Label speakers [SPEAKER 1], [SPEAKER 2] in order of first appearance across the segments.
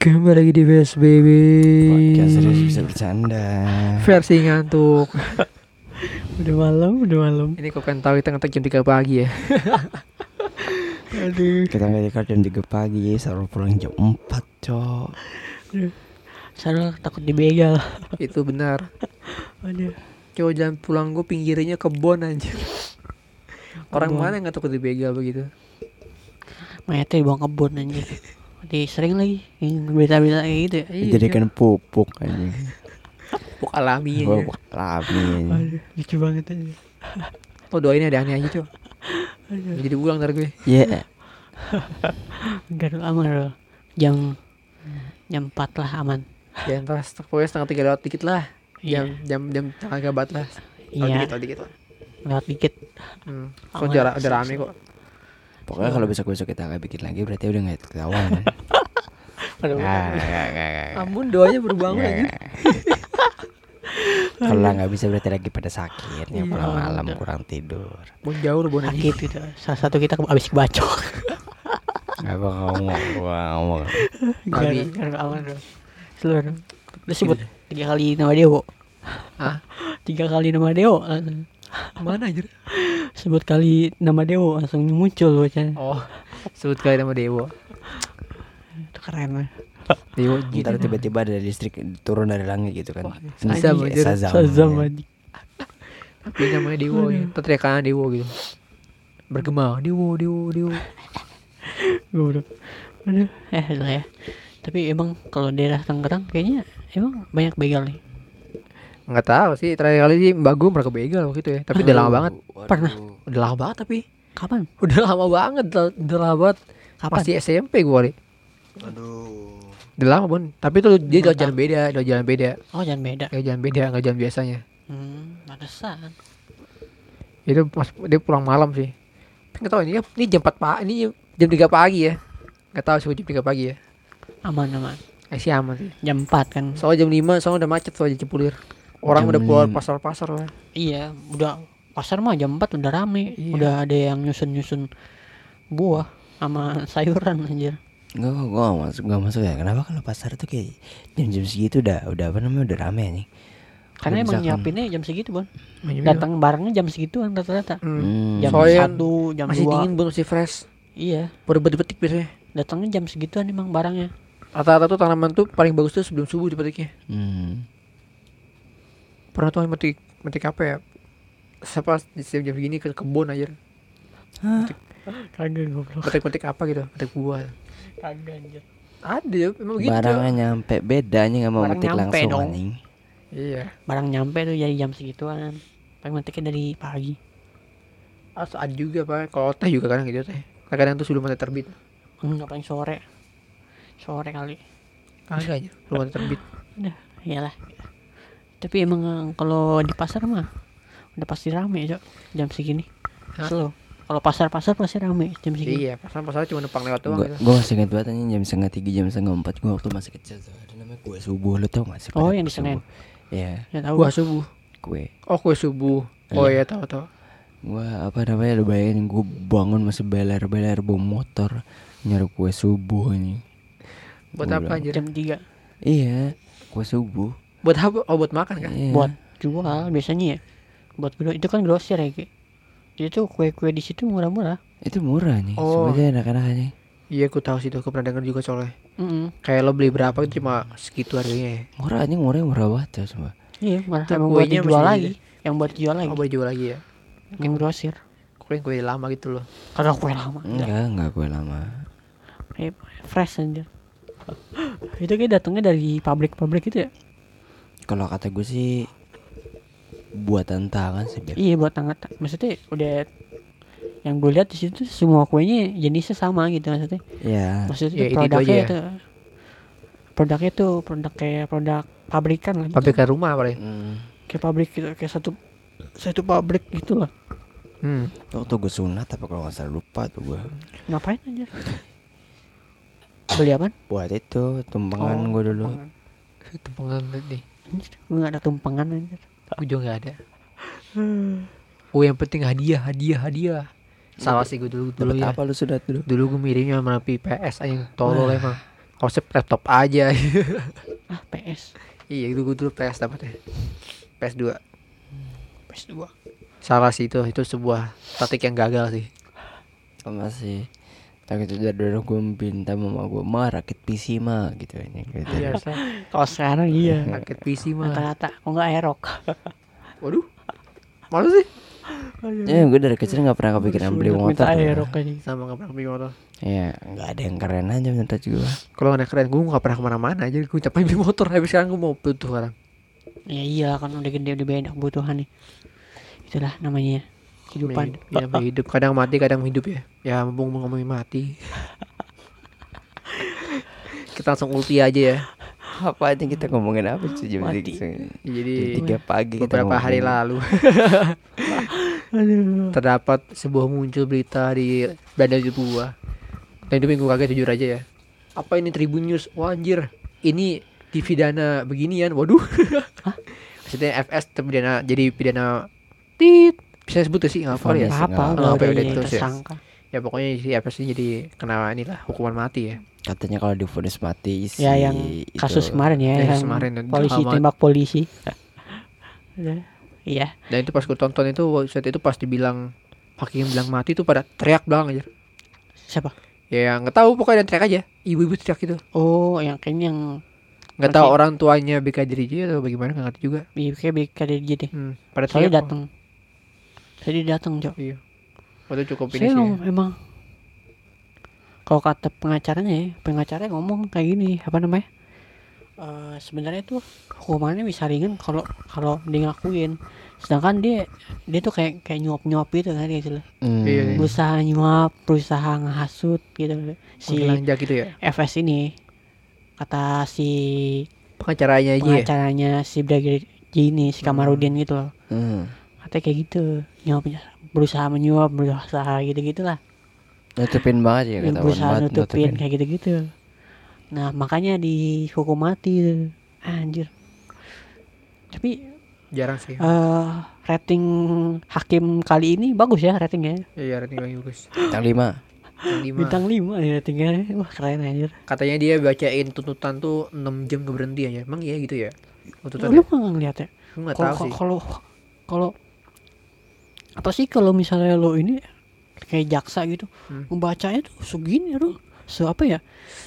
[SPEAKER 1] Kembali lagi di PSBB
[SPEAKER 2] Podcast serius bisa bercanda.
[SPEAKER 1] Versi ngantuk
[SPEAKER 3] Udah malam, udah malam.
[SPEAKER 1] Ini kok kan tahu kita ngetek jam 3 pagi ya
[SPEAKER 3] Aduh.
[SPEAKER 2] Kita di jam 3 pagi, selalu pulang jam 4 cok.
[SPEAKER 3] Sarul takut dibegal.
[SPEAKER 1] Itu benar
[SPEAKER 3] Aduh.
[SPEAKER 1] Coba jalan pulang gue pinggirnya kebon anjir Orang
[SPEAKER 3] Kebon.
[SPEAKER 1] mana yang gak takut dibegal begitu
[SPEAKER 3] Mayatnya dibawa kebun anjir. Di sering lagi yang berita-berita kayak gitu ya.
[SPEAKER 1] Iya,
[SPEAKER 2] Jadi kan pupuk anjing.
[SPEAKER 1] Pupuk alami
[SPEAKER 2] Gua
[SPEAKER 1] aja
[SPEAKER 2] alami.
[SPEAKER 3] Aduh, lucu banget aja.
[SPEAKER 1] Lo doain ada aneh aja coba Jadi ulang ntar gue
[SPEAKER 2] Ya,
[SPEAKER 3] Enggak dulu aman dulu. Jam jam 4 lah aman.
[SPEAKER 1] Ya ntar pokoknya setengah tiga lewat dikit lah
[SPEAKER 3] Iya.
[SPEAKER 1] Jam jam jam agak bat lah Lewat
[SPEAKER 3] Iya,
[SPEAKER 1] dikit lewat dikit lah
[SPEAKER 3] lewat dikit.
[SPEAKER 1] hmm. Kok udah, udah rame kok
[SPEAKER 2] pokoknya kalau besok besok kita nggak bikin lagi berarti udah nggak ketahuan. Nggak.
[SPEAKER 1] Ampun doanya berbangun aja
[SPEAKER 2] Kalau nggak bisa berarti lagi pada sakit ya
[SPEAKER 1] Iya,
[SPEAKER 2] pulang malam
[SPEAKER 3] udah.
[SPEAKER 2] kurang tidur.
[SPEAKER 1] Mau jauh lu bonanya
[SPEAKER 3] Sakit gitu. Salah satu kita ke- abis kebacok.
[SPEAKER 2] Nggak gua ngomong, ngomong.
[SPEAKER 3] Enggak aman dulu. Seluruh. Lu sebut tiga kali nama Dewo.
[SPEAKER 1] Hah?
[SPEAKER 3] Tiga kali nama Dewo.
[SPEAKER 1] Mana anjir
[SPEAKER 3] Sebut kali nama Dewo langsung muncul bocah.
[SPEAKER 1] Oh Sebut kali nama Dewo
[SPEAKER 3] Itu keren.
[SPEAKER 1] Dewo
[SPEAKER 2] Ntar tiba-tiba ada listrik turun dari langit gitu kan.
[SPEAKER 1] bisa,
[SPEAKER 2] Anjing,
[SPEAKER 1] anjir.
[SPEAKER 2] Shazam,
[SPEAKER 3] Shazam
[SPEAKER 2] ya.
[SPEAKER 3] anjing.
[SPEAKER 1] Tapi namanya Dewo ya teriakan Dewo gitu Bergema Dewo Dewo Dewo
[SPEAKER 3] Goblok. Aduh, eh lah ya. Tapi emang kalau daerah Tangerang kayaknya emang banyak begal nih.
[SPEAKER 1] Nggak tahu sih Terakhir kali sih Mbak gue pernah kebegal waktu itu ya Tapi udah lama banget
[SPEAKER 2] Waduh.
[SPEAKER 3] Pernah.
[SPEAKER 1] Udah lama banget tapi
[SPEAKER 3] Kapan?
[SPEAKER 1] Udah lama banget Udah, udah lama banget
[SPEAKER 3] Kapan?
[SPEAKER 1] Masih SMP gue kali
[SPEAKER 2] Aduh.
[SPEAKER 1] Udah lama pun Tapi itu dia udah jalan beda Udah jalan beda
[SPEAKER 3] Oh, jangan beda.
[SPEAKER 1] Kayak jalan beda Nggak jalan biasanya
[SPEAKER 3] Hmm, pantesan.
[SPEAKER 1] Itu pas dia pulang malam sih Tapi nggak tahu ini Ini jam 4 pagi Ini jam 3 pagi ya Nggak tahu sih jam 3 pagi ya
[SPEAKER 3] Aman aman.
[SPEAKER 1] Eh sih aman sih
[SPEAKER 3] Jam 4 kan.
[SPEAKER 1] Soalnya jam 5 soalnya udah macet soalnya Cipulir. Orang
[SPEAKER 2] Jam
[SPEAKER 1] udah keluar pasar-pasar lah.
[SPEAKER 3] Iya, udah pasar mah jam 4 udah rame.
[SPEAKER 1] Iya.
[SPEAKER 3] Udah ada yang nyusun-nyusun buah sama sayuran anjir.
[SPEAKER 2] Enggak, gua nggak masuk, gak masuk ya. Kenapa kalau pasar tuh kayak jam-jam segitu udah udah apa namanya udah rame nih.
[SPEAKER 3] Karena emang
[SPEAKER 2] misalkan-
[SPEAKER 3] nyiapinnya jam segitu, Bon.
[SPEAKER 1] Datang
[SPEAKER 3] Datang barangnya jam segituan rata-rata.
[SPEAKER 1] hmm.
[SPEAKER 2] Hmm.
[SPEAKER 3] Jam
[SPEAKER 1] Soalnya
[SPEAKER 3] 1, jam
[SPEAKER 1] masih
[SPEAKER 3] 2.
[SPEAKER 1] dingin belum masih fresh.
[SPEAKER 3] Iya,
[SPEAKER 1] Baru dipetik biasanya.
[SPEAKER 3] datangnya jam segituan emang barangnya.
[SPEAKER 1] Rata-rata tuh tanaman tuh paling bagus tuh sebelum subuh dipetiknya.
[SPEAKER 2] Hmm.
[SPEAKER 1] Pernah tuh metik metik apa ya? Siapa di setiap jam segini ke kebun aja.
[SPEAKER 3] Kagak goblok.
[SPEAKER 1] Metik-metik apa gitu, metik buah.
[SPEAKER 3] Kagak anjir.
[SPEAKER 1] Ada ya, emang gitu.
[SPEAKER 2] Barangnya nyampe bedanya nggak mau
[SPEAKER 3] Barang
[SPEAKER 2] metik
[SPEAKER 3] nyampe
[SPEAKER 2] langsung
[SPEAKER 3] dong.
[SPEAKER 2] anjing.
[SPEAKER 1] Iya.
[SPEAKER 3] Barang nyampe tuh jadi jam segituan. Paling metiknya dari pagi.
[SPEAKER 1] Ah, ada juga pak. Kalau teh juga kadang gitu teh. Kadang tuh sebelum matahari terbit.
[SPEAKER 3] Enggak paling sore. Sore kali.
[SPEAKER 1] Kagak aja, sebelum matahari terbit.
[SPEAKER 3] Udah, iyalah. Tapi emang eh, kalau di pasar mah udah pasti rame, Cok. Jam segini. Selalu. Kalau pasar-pasar pasti rame jam segini.
[SPEAKER 1] Iya, pasar-pasar cuma numpang lewat doang
[SPEAKER 2] Gua,
[SPEAKER 1] gitu.
[SPEAKER 2] gua masih ingat banget anjing jam setengah tiga jam setengah empat gua waktu masih kecil tuh ada namanya kue subuh lu tau gak sih?
[SPEAKER 3] Oh, yang di
[SPEAKER 2] kue
[SPEAKER 3] Senen.
[SPEAKER 2] Iya
[SPEAKER 3] Ya tahu.
[SPEAKER 1] Buah subuh.
[SPEAKER 2] kue.
[SPEAKER 1] Oh, kue subuh. Oh iya, tahu tahu.
[SPEAKER 2] Gua apa namanya lu bayangin gua bangun masih beler-beler bawa motor nyari kue subuh anjing.
[SPEAKER 1] Buat apa anjir?
[SPEAKER 3] Jam 3
[SPEAKER 2] Iya kue subuh.
[SPEAKER 1] Buat apa? Oh, buat makan kan?
[SPEAKER 2] Iya.
[SPEAKER 3] buat jual biasanya ya. Buat itu kan grosir ya, Ki. Jadi tuh kue-kue di situ murah-murah.
[SPEAKER 2] itu murah nih.
[SPEAKER 1] Oh.
[SPEAKER 2] Sebenarnya anak-anak anjing.
[SPEAKER 1] Iya, aku tahu sih tuh. Aku pernah denger juga soalnya.
[SPEAKER 3] Mm
[SPEAKER 1] Kayak lo beli berapa itu cuma segitu harganya ya.
[SPEAKER 2] Murah anjing murah murah banget ya semua.
[SPEAKER 3] Iya, murah. Emang buat dijual lagi. Yang buat dijual lagi.
[SPEAKER 1] Oh, boleh jual lagi ya.
[SPEAKER 3] Yang grosir.
[SPEAKER 1] Kue kue lama gitu loh.
[SPEAKER 3] Kagak kue lama.
[SPEAKER 2] Enggak enggak kue lama.
[SPEAKER 3] Kayak fresh anjir. itu kayak datangnya dari pabrik-pabrik itu ya.
[SPEAKER 2] Kalau kata gue sih buatan tangan sih biar.
[SPEAKER 3] Iya buat tangan. Maksudnya udah yang gue lihat di situ semua kuenya jenisnya sama gitu maksudnya.
[SPEAKER 2] Ya.
[SPEAKER 3] Maksudnya
[SPEAKER 1] Ya,
[SPEAKER 3] tuh
[SPEAKER 1] itu- itu
[SPEAKER 3] produknya
[SPEAKER 1] aja ya.
[SPEAKER 3] itu produknya tuh produk kayak produk pabrikan lah. gitu.
[SPEAKER 1] Pabrikan rumah paling.
[SPEAKER 2] Hmm.
[SPEAKER 3] Kayak pabrik gitu kayak satu satu pabrik gitu lah.
[SPEAKER 1] Hmm.
[SPEAKER 2] Waktu gue sunat tapi kalau nggak salah lupa tuh gue.
[SPEAKER 3] Ngapain aja? Beli apa?
[SPEAKER 2] Buat itu tumpengan
[SPEAKER 3] Oh,
[SPEAKER 2] gue dulu.
[SPEAKER 1] Tumpengan nih.
[SPEAKER 3] Gue gak ada tumpengan anjir.
[SPEAKER 1] Gue juga nggak ada. Oh, yang penting hadiah, hadiah, hadiah. Salah sih gue dulu dulu
[SPEAKER 2] Dapat
[SPEAKER 1] ya.
[SPEAKER 2] apa lu sunat dulu?
[SPEAKER 1] Dulu gue miripnya sama PS aja tolol emang. konsep laptop aja
[SPEAKER 3] ah PS
[SPEAKER 1] iya itu gue dulu PS dapetnya PS2
[SPEAKER 3] PS2
[SPEAKER 1] salah sih itu itu sebuah taktik yang gagal sih
[SPEAKER 2] sama sih tapi itu dari dulu gue minta mama gue mah rakit PC mah gitu ini gitu.
[SPEAKER 1] iya
[SPEAKER 3] kalau sekarang iya.
[SPEAKER 1] Rakit PC mah
[SPEAKER 3] rata-rata kok nggak erok?
[SPEAKER 1] Waduh mana sih?
[SPEAKER 2] Ya gue dari kecil nggak pernah kepikiran beli motor.
[SPEAKER 3] minta
[SPEAKER 2] ya.
[SPEAKER 3] erok aja.
[SPEAKER 1] Sama nggak pernah beli motor.
[SPEAKER 2] Iya, nggak ada yang keren aja menurut gue.
[SPEAKER 1] kalau nggak keren gue nggak pernah ke mana-mana aja. Gue capek beli motor habis sekarang gue mau butuh sekarang
[SPEAKER 3] ya iya kan udah gede udah banyak kebutuhan nih. Itulah namanya kehidupan.
[SPEAKER 1] Ya, ya, hidup. Kadang mati kadang hidup ya ya mumpung mau ngomongin mati. Kita langsung ulti aja ya.
[SPEAKER 2] Apa aja kita ngomongin apa sih jam
[SPEAKER 3] Mati.
[SPEAKER 1] jadi
[SPEAKER 2] tiga pagi kita
[SPEAKER 1] beberapa hari lalu.
[SPEAKER 3] Aduh.
[SPEAKER 1] Terdapat sebuah muncul berita di Belanda Papua dan itu minggu kaget jujur aja ya. Apa ini Tribun News? Wah anjir. Ini dipidana beginian. Waduh. Maksudnya FS terpidana jadi pidana. Tit. Bisa sebut gak sih? Nggak apa ya?
[SPEAKER 3] apa
[SPEAKER 1] apa-apa,
[SPEAKER 3] udah
[SPEAKER 1] udah terus ya. Ya pokoknya si FS ini jadi kena inilah hukuman mati ya.
[SPEAKER 2] Katanya kalau divonis mati si
[SPEAKER 3] ya yang
[SPEAKER 2] itu-
[SPEAKER 3] kasus kemarin ya
[SPEAKER 1] Kasus
[SPEAKER 3] yang
[SPEAKER 1] kemarin. Dan
[SPEAKER 3] polisi tembak polisi. Iya.
[SPEAKER 1] Dan itu pas gue tonton itu saat itu pas dibilang hakim bilang mati tuh pada teriak belakang aja
[SPEAKER 3] siapa?
[SPEAKER 1] Ya nggak tahu pokoknya dan teriak aja. Ibu-ibu teriak gitu.
[SPEAKER 3] Oh yang kayaknya yang
[SPEAKER 1] nggak tahu orang tuanya BKJ atau bagaimana nggak ngerti juga.
[SPEAKER 3] Iya kayak BKD jadi
[SPEAKER 1] hmm, pada teriak
[SPEAKER 3] datang saya datang Jok
[SPEAKER 1] iya waktu cukup ini sih. ya.
[SPEAKER 3] emang. Kalau kata pengacaranya ya pengacaranya ngomong kayak gini apa namanya? Eh sebenarnya tuh hukumannya bisa ringan kalau kalau dia ngakuin sedangkan dia dia tuh kayak kayak nyuap nyuap gitu kan gitu loh.
[SPEAKER 2] Hmm.
[SPEAKER 1] Iya, iya.
[SPEAKER 3] berusaha nyuap berusaha ngehasut gitu si
[SPEAKER 1] gitu ya?
[SPEAKER 3] FS ini kata si
[SPEAKER 1] pengacaranya aja ya?
[SPEAKER 3] pengacaranya si Brigadir J ini si Kamarudin gitu loh.
[SPEAKER 2] Hmm.
[SPEAKER 3] katanya kayak gitu nyuapnya berusaha menyuap berusaha gitu gitulah
[SPEAKER 2] Nutupin banget ya
[SPEAKER 3] yang
[SPEAKER 2] ketahuan
[SPEAKER 3] berusaha
[SPEAKER 2] banget
[SPEAKER 3] nutupin kayak gitu gitu nah makanya dihukum mati tuh. anjir. Tapi
[SPEAKER 1] jarang sih.
[SPEAKER 3] eh rating hakim kali ini bagus ya ratingnya.
[SPEAKER 1] Iya rating paling bagus.
[SPEAKER 2] Bintang lima.
[SPEAKER 1] Yang lima.
[SPEAKER 3] bintang 5 ya ratingnya. Wah keren anjir.
[SPEAKER 1] Katanya dia bacain tuntutan tuh 6 jam ke berhenti aja emang iya gitu ya? Tuntutan
[SPEAKER 3] lu nggak ngeliat ya?
[SPEAKER 1] Nggak tahu sih.
[SPEAKER 3] kalau kalau apa sih kalau misalnya lo ini kayak jaksa gitu
[SPEAKER 1] Hmm.
[SPEAKER 3] membacanya tuh segini tuh se apa ya?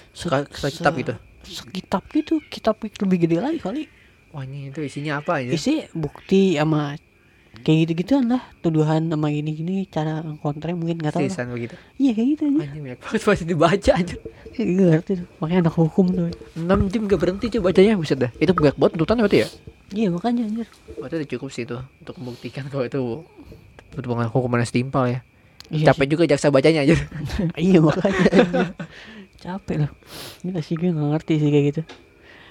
[SPEAKER 3] Se,
[SPEAKER 1] Seka- sekitab gitu?
[SPEAKER 3] sekitab gitu. Kitab lebih gede lagi kali.
[SPEAKER 1] Wah ini itu isinya apa aja?
[SPEAKER 3] Isi bukti sama kayak gitu gituan lah. Tuduhan sama gini gini cara kontranya mungkin nggak tahu.
[SPEAKER 1] Tulisan begitu?
[SPEAKER 3] Iya kayak gitu aja.
[SPEAKER 1] Anjing banyak banget pasti dibaca aja
[SPEAKER 3] Gue ngerti tuh. Makanya anak hukum tuh.
[SPEAKER 1] 6 jam gak berhenti coba bacanya buset dah. Itu banyak banget tuntutan berarti ya?
[SPEAKER 3] Iya makanya anjir.
[SPEAKER 1] Berarti udah cukup sih itu untuk membuktikan kalau itu hukuman yang setimpal ya
[SPEAKER 3] iya
[SPEAKER 1] capek juga jaksa bacanya aja
[SPEAKER 3] sih. iya makanya capek loh gila sih gue nggak ngerti sih kayak gitu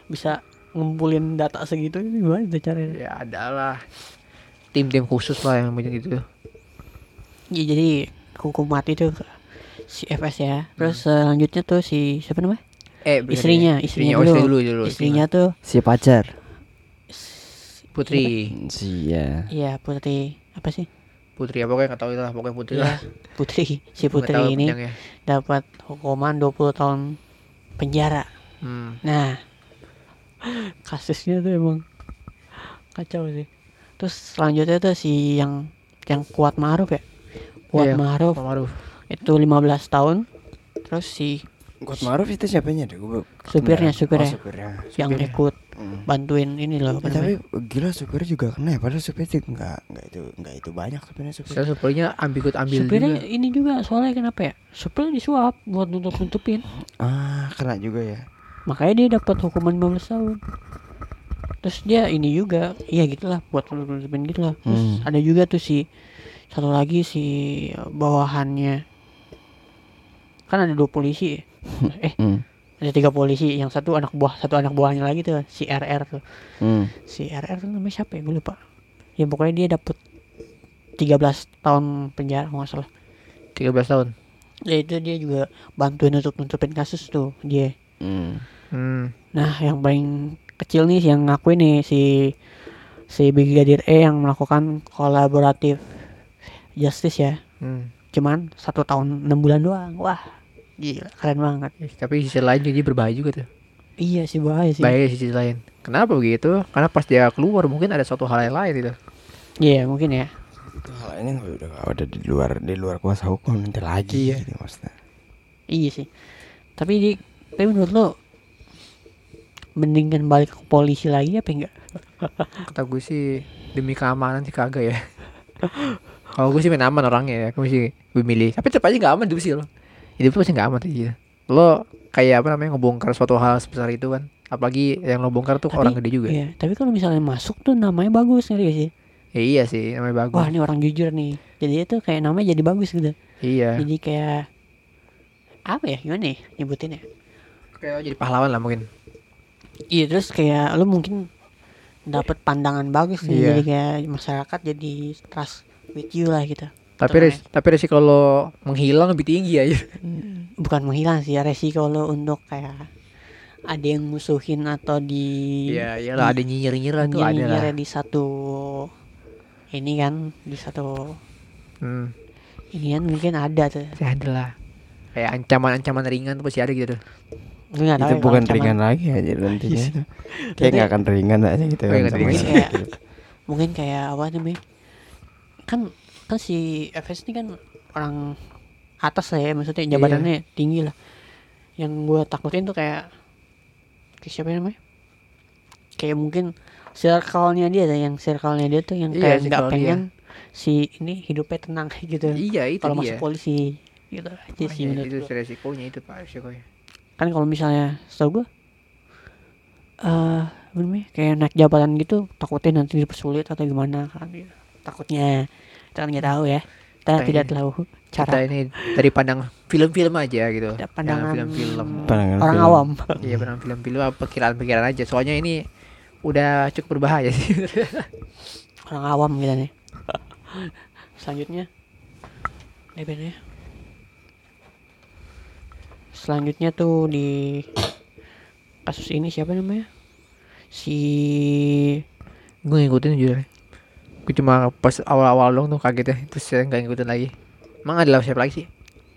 [SPEAKER 3] bisa ngumpulin data segitu ini gimana caranya
[SPEAKER 1] ya adalah tim-tim khusus lah yang banyak gitu
[SPEAKER 3] Iya jadi hukum mati tuh si FS ya. Terus selanjutnya tuh si siapa namanya?
[SPEAKER 1] eh
[SPEAKER 3] Istrinya, istrinya,
[SPEAKER 1] oh,
[SPEAKER 3] dulu.
[SPEAKER 1] istri dulu, dulu
[SPEAKER 3] Istrinya tuh
[SPEAKER 2] Si pacar.
[SPEAKER 1] Putri
[SPEAKER 2] Si ya.
[SPEAKER 3] iya Putri apa sih?
[SPEAKER 1] Putri apa pokoknya nggak tahu itu lah pokoknya Putri
[SPEAKER 3] Iya,
[SPEAKER 1] lah
[SPEAKER 3] Putri. Si Putri ini dapat hukuman 20 tahun penjara.
[SPEAKER 1] hmm.
[SPEAKER 3] Nah, kasusnya tuh emang kacau sih. Terus selanjutnya tuh si yang yang kuat Maruf ya. Kuat
[SPEAKER 1] Iya,
[SPEAKER 3] Maruf
[SPEAKER 1] Pak Maruf
[SPEAKER 3] itu 15 tahun. Terus si
[SPEAKER 2] Kuat Maruf itu siapanya deh? Gue
[SPEAKER 3] Supirnya, supirnya.
[SPEAKER 2] Oh, supirnya.
[SPEAKER 3] yang
[SPEAKER 1] Supirnya.
[SPEAKER 3] ikut. Bantuin ini loh
[SPEAKER 2] Eh, tapi gila supirnya juga kena ya padahal supirnya itu enggak enggak itu enggak itu banyak supirnya supir.
[SPEAKER 1] Saya supirnya ambil ambil
[SPEAKER 3] supirnya
[SPEAKER 1] juga
[SPEAKER 3] ini juga soalnya kenapa ya supirnya disuap buat nutup nutupin
[SPEAKER 2] Ah, kena juga ya.
[SPEAKER 3] makanya dia dapat hukuman 15 tahun terus dia ini juga iya gitulah buat nutup nutupin gitu lah terus
[SPEAKER 2] Hmm.
[SPEAKER 3] ada juga tuh si satu lagi si bawahannya kan ada dua polisi ya. eh
[SPEAKER 2] Hmm.
[SPEAKER 3] Ada tiga polisi yang satu anak buah satu anak buahnya lagi tuh si RR tuh
[SPEAKER 2] Hmm.
[SPEAKER 3] si RR tuh namanya siapa ya gue lupa ya pokoknya dia dapat 13 tahun penjara nggak salah
[SPEAKER 1] 13 tahun
[SPEAKER 3] ya itu dia juga bantuin untuk nutupin kasus tuh dia
[SPEAKER 2] Hmm.
[SPEAKER 1] hmm.
[SPEAKER 3] nah yang paling kecil nih yang ngakuin nih si si Brigadir E yang melakukan kolaboratif justice ya
[SPEAKER 1] Hmm.
[SPEAKER 3] cuman satu tahun enam bulan doang wah Gila, keren banget.
[SPEAKER 1] Tapi sisi lain jadi berbahaya juga tuh.
[SPEAKER 3] Iya sih bahaya sih.
[SPEAKER 1] Bahaya sisi lain. Kenapa begitu? Karena pas dia keluar mungkin ada suatu hal yang lain gitu.
[SPEAKER 3] Iya, mungkin ya.
[SPEAKER 2] Itu hal ini udah gak ada di luar di luar kuasa hukum nanti lagi
[SPEAKER 1] Iya.
[SPEAKER 2] gitu maksudnya.
[SPEAKER 3] Iya sih. Tapi di tapi menurut lo mendingan balik ke polisi lagi apa enggak?
[SPEAKER 1] Kata gue sih demi keamanan sih kagak ya. Kalau gue sih main aman orangnya ya, gue sih gue milih. Tapi tetap aja gak aman hidup sih lo. Hidup tuh pasti gak aman gitu. Lo kayak apa namanya ngebongkar suatu hal sebesar itu kan. Apalagi yang lo bongkar tuh
[SPEAKER 3] Tapi-
[SPEAKER 1] orang gede juga.
[SPEAKER 3] Iya, tapi kalau misalnya masuk tuh namanya bagus ngerti gak sih?
[SPEAKER 1] Ya, iya sih, namanya bagus.
[SPEAKER 3] Wah, ini orang jujur nih. Jadi itu kayak namanya jadi bagus gitu.
[SPEAKER 1] Iya.
[SPEAKER 3] Jadi kayak apa ya? Gimana ya nyebutinnya?
[SPEAKER 1] Kayak lo jadi pahlawan lah mungkin.
[SPEAKER 3] Iya, terus kayak lu mungkin dapat pandangan bagus nih.
[SPEAKER 1] Iya.
[SPEAKER 3] Jadi kayak masyarakat jadi trust with you lah gitu.
[SPEAKER 1] Tapi res tapi resiko lo menghilang lebih tinggi aja.
[SPEAKER 3] Bukan menghilang sih, resiko lo untuk kayak ada yang musuhin atau di
[SPEAKER 1] Iya, iyalah ada nyinyir-nyinyir lah tuh ada lah.
[SPEAKER 3] nyinyir di satu ini kan di satu
[SPEAKER 1] Hmm,
[SPEAKER 3] ini kan mungkin ada tuh
[SPEAKER 1] pasti ada lah. Kayak ancaman-ancaman ringan tuh pasti ada gitu tuh.
[SPEAKER 3] Tahu
[SPEAKER 2] itu
[SPEAKER 3] ya
[SPEAKER 2] bukan
[SPEAKER 3] ancaman-
[SPEAKER 2] ringan lagi aja nantinya
[SPEAKER 3] Iya.
[SPEAKER 2] itu. Kayak nggak akan ringan aja gitu
[SPEAKER 1] Oh,
[SPEAKER 2] kan
[SPEAKER 1] nggak
[SPEAKER 2] sama
[SPEAKER 1] ringan.
[SPEAKER 2] si-
[SPEAKER 3] Mungkin kayak mungkin kayak apa namanya kan kan si FS ini kan orang atas lah ya maksudnya
[SPEAKER 1] Iya.
[SPEAKER 3] jabatannya tinggi lah yang gue takutin tuh kayak kayak siapa namanya kayak mungkin circle-nya dia tuh yang circle-nya dia tuh yang
[SPEAKER 1] Iya,
[SPEAKER 3] kayak nggak
[SPEAKER 1] dia.
[SPEAKER 3] pengen si ini hidupnya tenang gitu
[SPEAKER 1] Iya, itu
[SPEAKER 3] kalau
[SPEAKER 1] dia.
[SPEAKER 3] masuk polisi gitu aja sih
[SPEAKER 1] Makanya
[SPEAKER 3] menurut
[SPEAKER 1] itu
[SPEAKER 3] gua.
[SPEAKER 1] resikonya itu Pak, resikonya.
[SPEAKER 3] kan kalau misalnya setahu gue eh namanya kayak naik jabatan gitu takutnya nanti dipersulit atau gimana kan gitu. takutnya kita kan nggak tahu ya kita
[SPEAKER 1] Kita
[SPEAKER 3] tidak
[SPEAKER 1] ini-
[SPEAKER 3] tahu
[SPEAKER 1] Kita
[SPEAKER 3] cara
[SPEAKER 1] ini dari pandang film-film aja gitu.
[SPEAKER 3] Pandangan
[SPEAKER 1] film-film.
[SPEAKER 2] Pandangan
[SPEAKER 3] orang
[SPEAKER 2] film.
[SPEAKER 3] awam
[SPEAKER 1] Iya, pandang film-film apa pikiran-pikiran aja. Soalnya ini udah cukup berbahaya sih.
[SPEAKER 3] orang awam gitu nih selanjutnya DPN-nya selanjutnya tuh di kasus ini siapa namanya si
[SPEAKER 1] gue ngikutin jujur. Gue cuma pas awal-awal dong tuh kaget ya. Terus saya nggak ngikutin lagi. Emang ada siapa lagi sih?